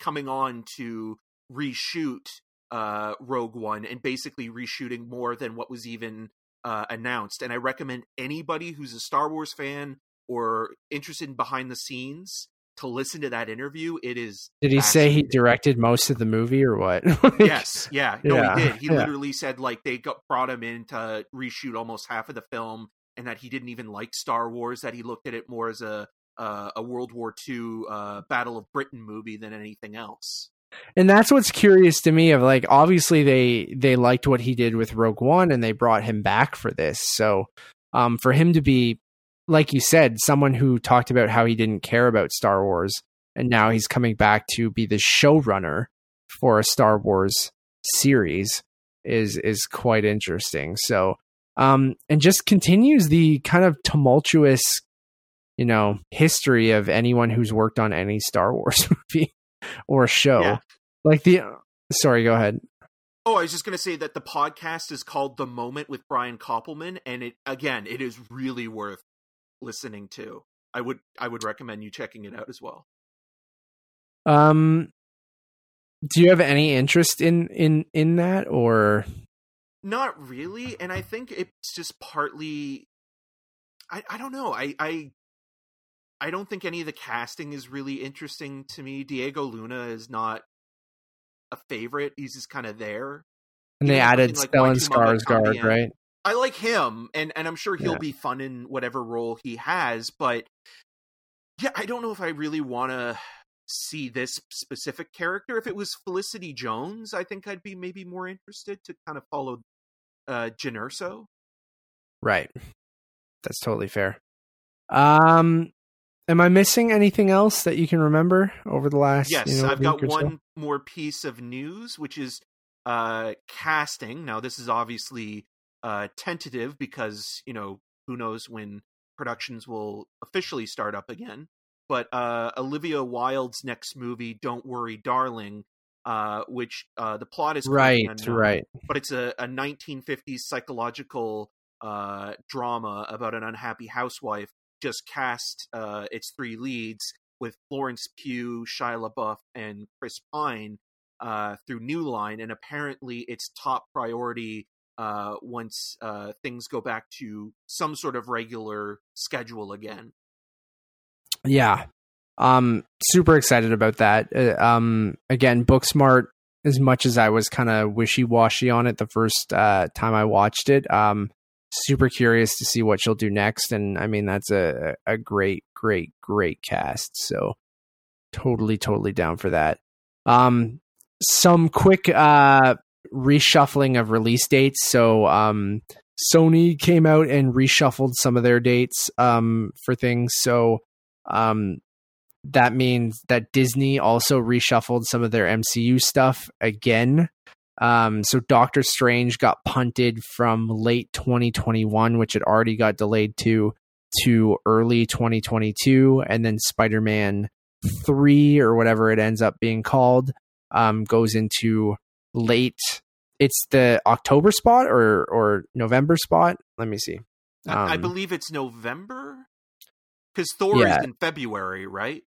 coming on to reshoot uh, Rogue One and basically reshooting more than what was even uh, announced. And I recommend anybody who's a Star Wars fan or interested in behind the scenes to listen to that interview. It is. Did he say he directed most of the movie or what? yes, yeah, no, Yeah, he did. He yeah. literally said like they got brought him in to reshoot almost half of the film, and that he didn't even like Star Wars. That he looked at it more as a uh, a World War II uh, Battle of Britain movie than anything else. and that's what's curious to me of like obviously they they liked what he did with Rogue One and they brought him back for this. So um for him to be like you said someone who talked about how he didn't care about Star Wars and now he's coming back to be the showrunner for a Star Wars series is is quite interesting. So um and just continues the kind of tumultuous you know history of anyone who's worked on any Star Wars movie or show. Yeah. Like the sorry, go ahead. Oh, I was just going to say that the podcast is called The Moment with Brian Koppelman, and it again, it is really worth listening to. I would I would recommend you checking it out as well. Um do you have any interest in in in that or Not really, and I think it's just partly. I I don't know. I I I don't think any of the casting is really interesting to me. Diego Luna is not a favorite. He's just kind of there. and they Even added something like Stellan Skarsgård, right? I like him, and and I'm sure he'll Yeah. be fun in whatever role he has. But yeah, I don't know if I really want to see this specific character. If it was Felicity Jones, I think I'd be maybe more interested to kind of follow uh Jyn Erso. Right. That's totally fair. Um am I missing anything else that you can remember over the last Yes, you know, I've got or so? one more piece of news, which is uh casting. Now, this is obviously uh tentative because you know who knows when productions will officially start up again. But uh Olivia Wilde's next movie, "Don't Worry, Darling," uh, which uh the plot is Right, unknown, right. but it's a, a 1950s psychological uh, drama about an unhappy housewife. Just cast uh, its three leads with Florence Pugh, Shia LaBeouf, and Chris Pine uh, through New Line, and apparently it's top priority uh, once uh, things go back to some sort of regular schedule again. Yeah. Um super excited about that. Uh, um again, Booksmart as much as I was kind of wishy-washy on it the first uh time I watched it, um super curious to see what she'll do next and I mean that's a a great great great cast. So totally totally down for that. Um some quick uh reshuffling of release dates. So um Sony came out and reshuffled some of their dates um for things. So um that means that Disney also reshuffled some of their MCU stuff again. Um, so Doctor Strange got punted from late 2021, which had already got delayed to to early 2022, and then Spider Man three or whatever it ends up being called um, goes into late. It's the October spot or or November spot. Let me see. I- I Um, believe it's November because Thor Yeah. is in February, right?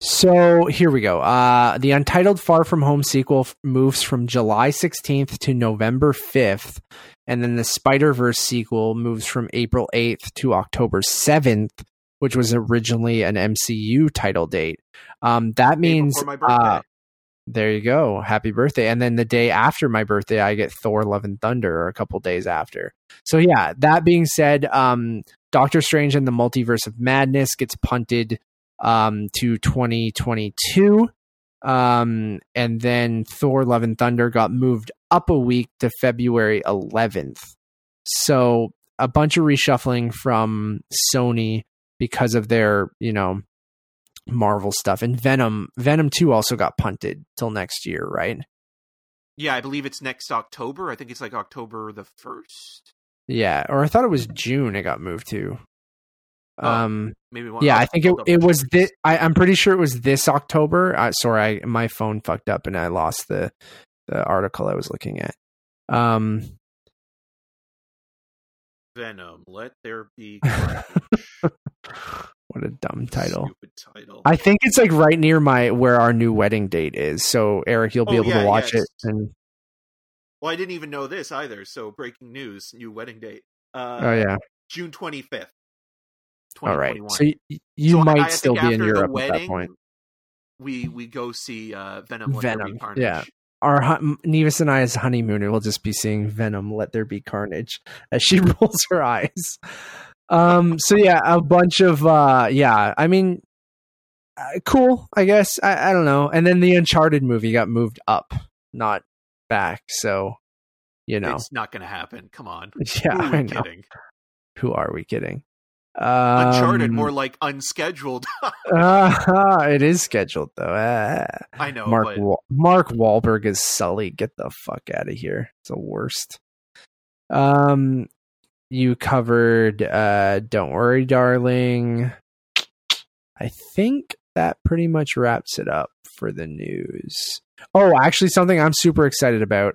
So here we go. Uh, the Untitled Far From Home sequel f- moves from July 16th to November 5th. And then the Spider Verse sequel moves from April 8th to October 7th, which was originally an MCU title date. Um, that means uh, there you go. Happy birthday. And then the day after my birthday, I get Thor Love and Thunder or a couple days after. So yeah, that being said, um, Doctor Strange and the Multiverse of Madness gets punted um, to 2022. Um, and then Thor Love and Thunder got moved up a week to February 11th. So a bunch of reshuffling from Sony because of their, you know, Marvel stuff. And Venom, Venom 2 also got punted till next year, right? Yeah, I believe it's next October. I think it's like October the first. Yeah, or I thought it was June it got moved to. Oh, Um Maybe one. yeah, I'll- think it, it was this. I, I'm pretty sure it was this October. Uh, sorry, I, my phone fucked up and I lost the the article I was looking at. Um, Venom. Let there be. what a dumb title. Stupid title. I think it's like right near my where our new wedding date is. So Eric, you'll be Oh, able yeah, to watch yes. it. And well, I didn't even know this either. So breaking news: new wedding date. Uh, oh yeah, June twenty fifth. All right. So you, you So might I still be in Europe at that point. We we go see uh, Venom. Let There Be Venom, Carnage. yeah. Our Nevis and I's honeymoon, we'll just be seeing Venom. Let there be carnage as she rolls her eyes. Um. So yeah, a bunch of uh. Yeah, I mean, uh, cool. I guess I, I don't know. And then the Uncharted movie got moved up, not back. So you know, It's not going to happen. Come on. yeah, Who are we I know. kidding? Who are we kidding? Um, Uncharted, more like unscheduled. uh, it is scheduled though. Ah. I know, Mark but Wa- Mark Wahlberg is Sully. Get the fuck out of here. It's the worst. Um, you covered. Uh, don't worry, darling. I think that pretty much wraps it up for the news. Oh, actually, something I'm super excited about.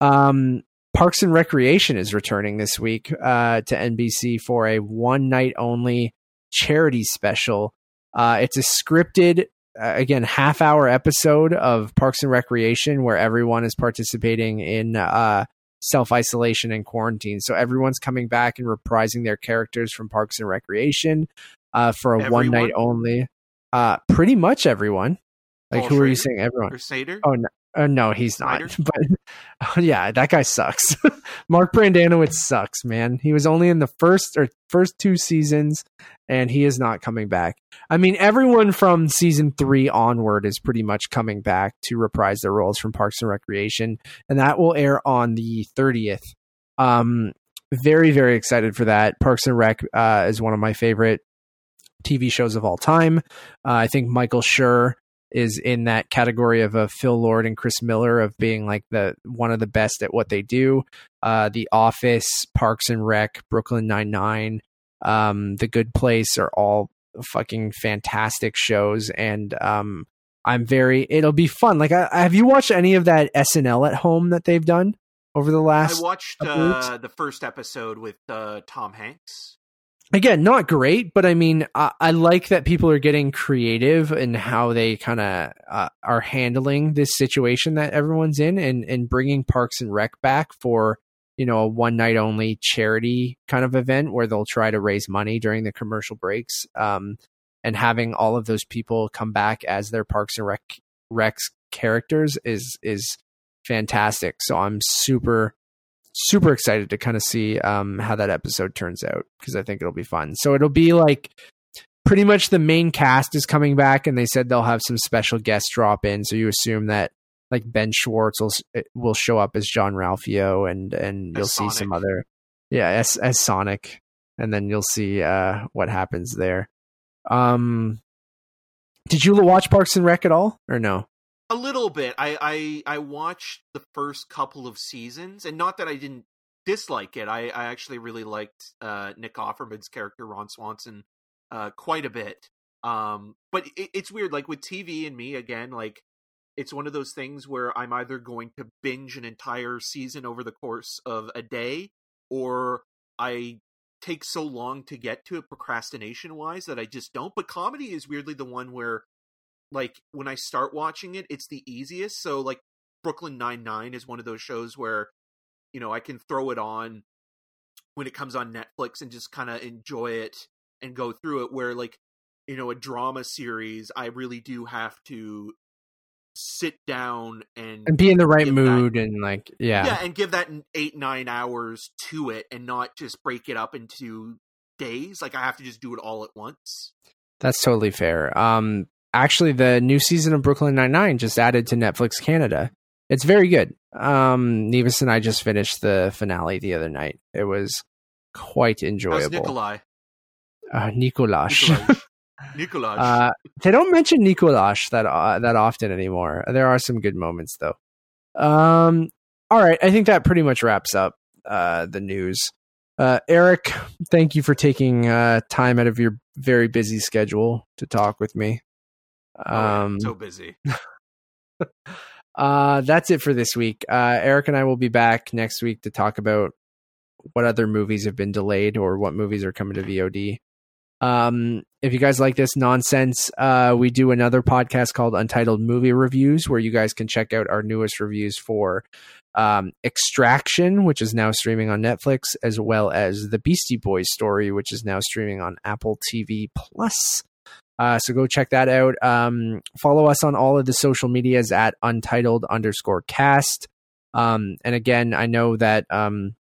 Um, Parks and Recreation is returning this week uh, to NBC for a one night only charity special. Uh, it's a scripted, uh, again, half hour episode of Parks and Recreation where everyone is participating in uh, self isolation and quarantine. So everyone's coming back and reprising their characters from Parks and Recreation uh, for a one night only. Uh, pretty much everyone. Like, Paul who are you Schrader? saying? Everyone. Crusader. Oh no, uh, no, he's not. Snyder? But oh, yeah, that guy sucks. Mark Brendanawicz sucks, man. He was only in the first or first two seasons, and he is not coming back. I mean, everyone from season three onward is pretty much coming back to reprise their roles from Parks and Recreation, and that will air on the thirtieth. Um, very very excited for that. Parks and Rec uh, is one of my favorite TV shows of all time. Uh, I think Michael Schur is in that category of a Phil Lord and Chris Miller of being like the one of the best at what they do. Uh, the Office, Parks and Rec, Brooklyn Nine Nine, um, The Good Place are all fucking fantastic shows, and um, I'm very. It'll be fun. Like, I, have you watched any of that SNL at home that they've done over the last? I watched uh, the first episode with uh, Tom Hanks. Again not great but i mean I, I like that people are getting creative in how they kind of uh, are handling this situation that everyone's in and and bringing parks and rec back for you know a one night only charity kind of event where they'll try to raise money during the commercial breaks um and having all of those people come back as their parks and rec recs characters is is fantastic. So i'm super super excited to kind of see um, how that episode turns out because I think it'll be fun. So it'll be like pretty much the main cast is coming back, and they said they'll have some special guests drop in. So you assume that like Ben Schwartz will will show up as Jean-Ralphio, and and you'll As see some other yeah as as Sonic, and then you'll see uh, what happens there. Um, did you watch Parks and Rec at all or no? A little bit. I, I I watched the first couple of seasons, and not that I didn't dislike it. I, I actually really liked uh, Nick Offerman's character Ron Swanson uh, quite a bit. Um, but it, it's weird, like with TV and me again, like it's one of those things where I'm either going to binge an entire season over the course of a day, or I take so long to get to it procrastination wise that I just don't. But comedy is weirdly the one where like when I start watching it, it's the easiest. So like Brooklyn Nine Nine is one of those shows where you know I can throw it on when it comes on Netflix and just kind of enjoy it and go through it. Where like you know a drama series, I really do have to sit down and And be in the right Give that- mood and like yeah. yeah, and give that eight nine hours to it and not just break it up into days. Like I have to just do it all at once. That's totally fair. Um, actually, the new season of Brooklyn Nine Nine just added to Netflix Canada. It's very good. Um, Nevis and I just finished the finale the other night. It was quite How's enjoyable. Nikolai? Uh, Nikolash. Nikolaj. Nikolaj. uh, they don't mention Nikolash that uh, that often anymore. There are some good moments though. Um, all right, I think that pretty much wraps up uh, the news. Uh, Eric, thank you for taking uh, time out of your very busy schedule to talk with me. Oh, Um, so busy. uh, that's it for this week. Uh, Eric and I will be back next week to talk about what other movies have been delayed or what movies are coming to VOD. Um, if you guys like this nonsense, uh, we do another podcast called Untitled Movie Reviews, where you guys can check out our newest reviews for um, Extraction, which is now streaming on Netflix, as well as the Beastie Boys story, which is now streaming on Apple TV Plus. Uh, so go check that out. Um, follow us on all of the social medias at untitled underscore cast. Um, and again, I know that um,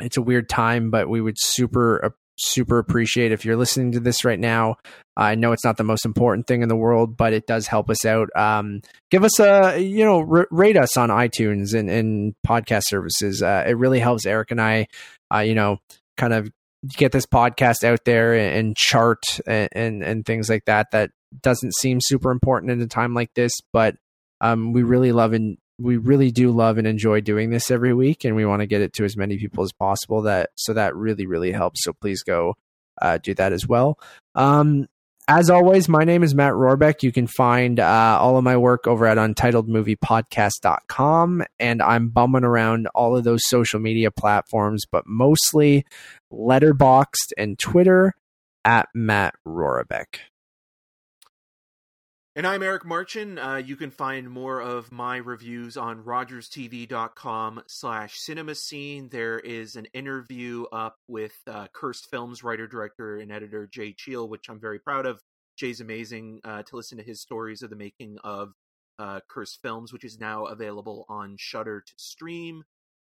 it's a weird time, but we would super super appreciate if you're listening to this right now. I know it's not the most important thing in the world, but it does help us out. Um, give us a, you know, r- rate us on iTunes and, and podcast services. Uh, it really helps Eric and I, uh, you know, kind of get this podcast out there and, chart and, and, and things like that. That doesn't seem super important in a time like this, but um, we really love and we really do love and enjoy doing this every week and we want to get it to as many people as possible that so that really really helps so please go uh, do that as well um, as always my name is matt rohrbeck. You can find uh, all of my work over at untitledmoviepodcast.com and i'm bumming around all of those social media platforms but mostly Letterboxd and twitter at matt rohrbeck and I'm Eric Marchin. Uh, you can find more of my reviews on rogerstv.com slash cinema scene. There is an interview up with uh, Cursed Films writer, director, and editor Jay Cheel, which I'm very proud of. Jay's amazing uh, to listen to his stories of the making of uh, Cursed Films, which is now available on Shudder to stream.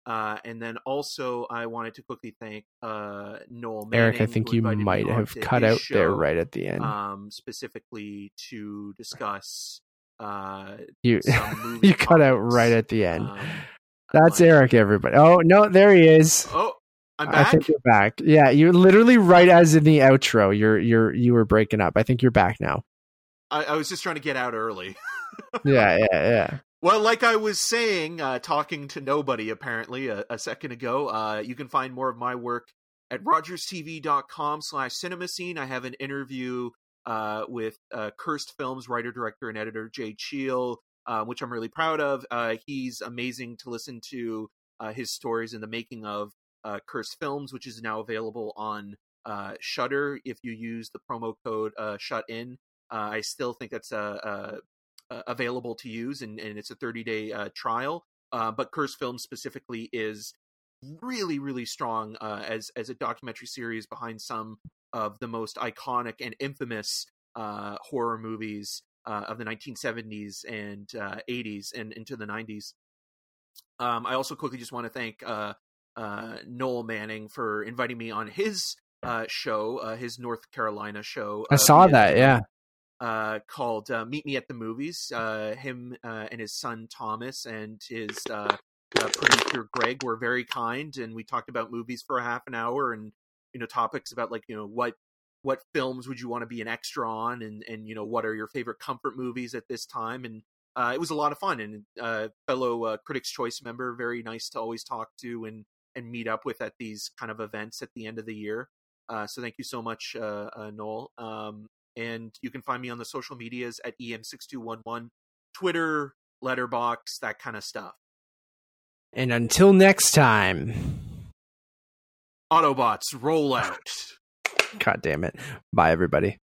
Uh, and then also, I wanted to quickly thank uh, Noel Manning, Eric. I think you might have cut out show, there right at the end, um, specifically to discuss. Uh, you you cut out right at the end. Um, That's like, Eric. Everybody. Oh no, there he is. Oh, I'm back. I think you're back. Yeah, you're literally right as in the outro. You're you're you were breaking up. I think you're back now. I, I was just trying to get out early. yeah, yeah, yeah. Well, like I was saying, uh, talking to nobody apparently a, a second ago, uh, you can find more of my work at rogerstv.com slash cinema scene. I have an interview uh, with uh, Cursed Films writer, director, and editor Jay Cheel, uh, which I'm really proud of. Uh, he's amazing to listen to his stories in the making of Cursed Films, which is now available on Shudder if you use the promo code Shut In. I still think that's a, uh, available to use, and, and it's a 30 day uh, trial. Uh, but Curse Film specifically is really, really strong uh, as as a documentary series behind some of the most iconic and infamous uh, horror movies uh, of the 1970s and 80s and into the 90s. Um, I also quickly just want to thank Noel Manning for inviting me on his show, his North Carolina show. I saw that, yeah uh, called uh, "Meet Me at the Movies." Uh, him uh, and his son Thomas and his uh, uh, producer Greg were very kind, and we talked about movies for a half an hour, and you know topics about like you know what what films would you want to be an extra on, and and you know what are your favorite comfort movies at this time, and it was a lot of fun. And fellow Critics' Choice member, very nice to always talk to and and meet up with at these kind of events at the end of the year. so thank you so much, Noel. Um, and you can find me on the social medias at em6211 twitter letterbox that kind of stuff. And until next time. Autobots roll out. God damn it. Bye everybody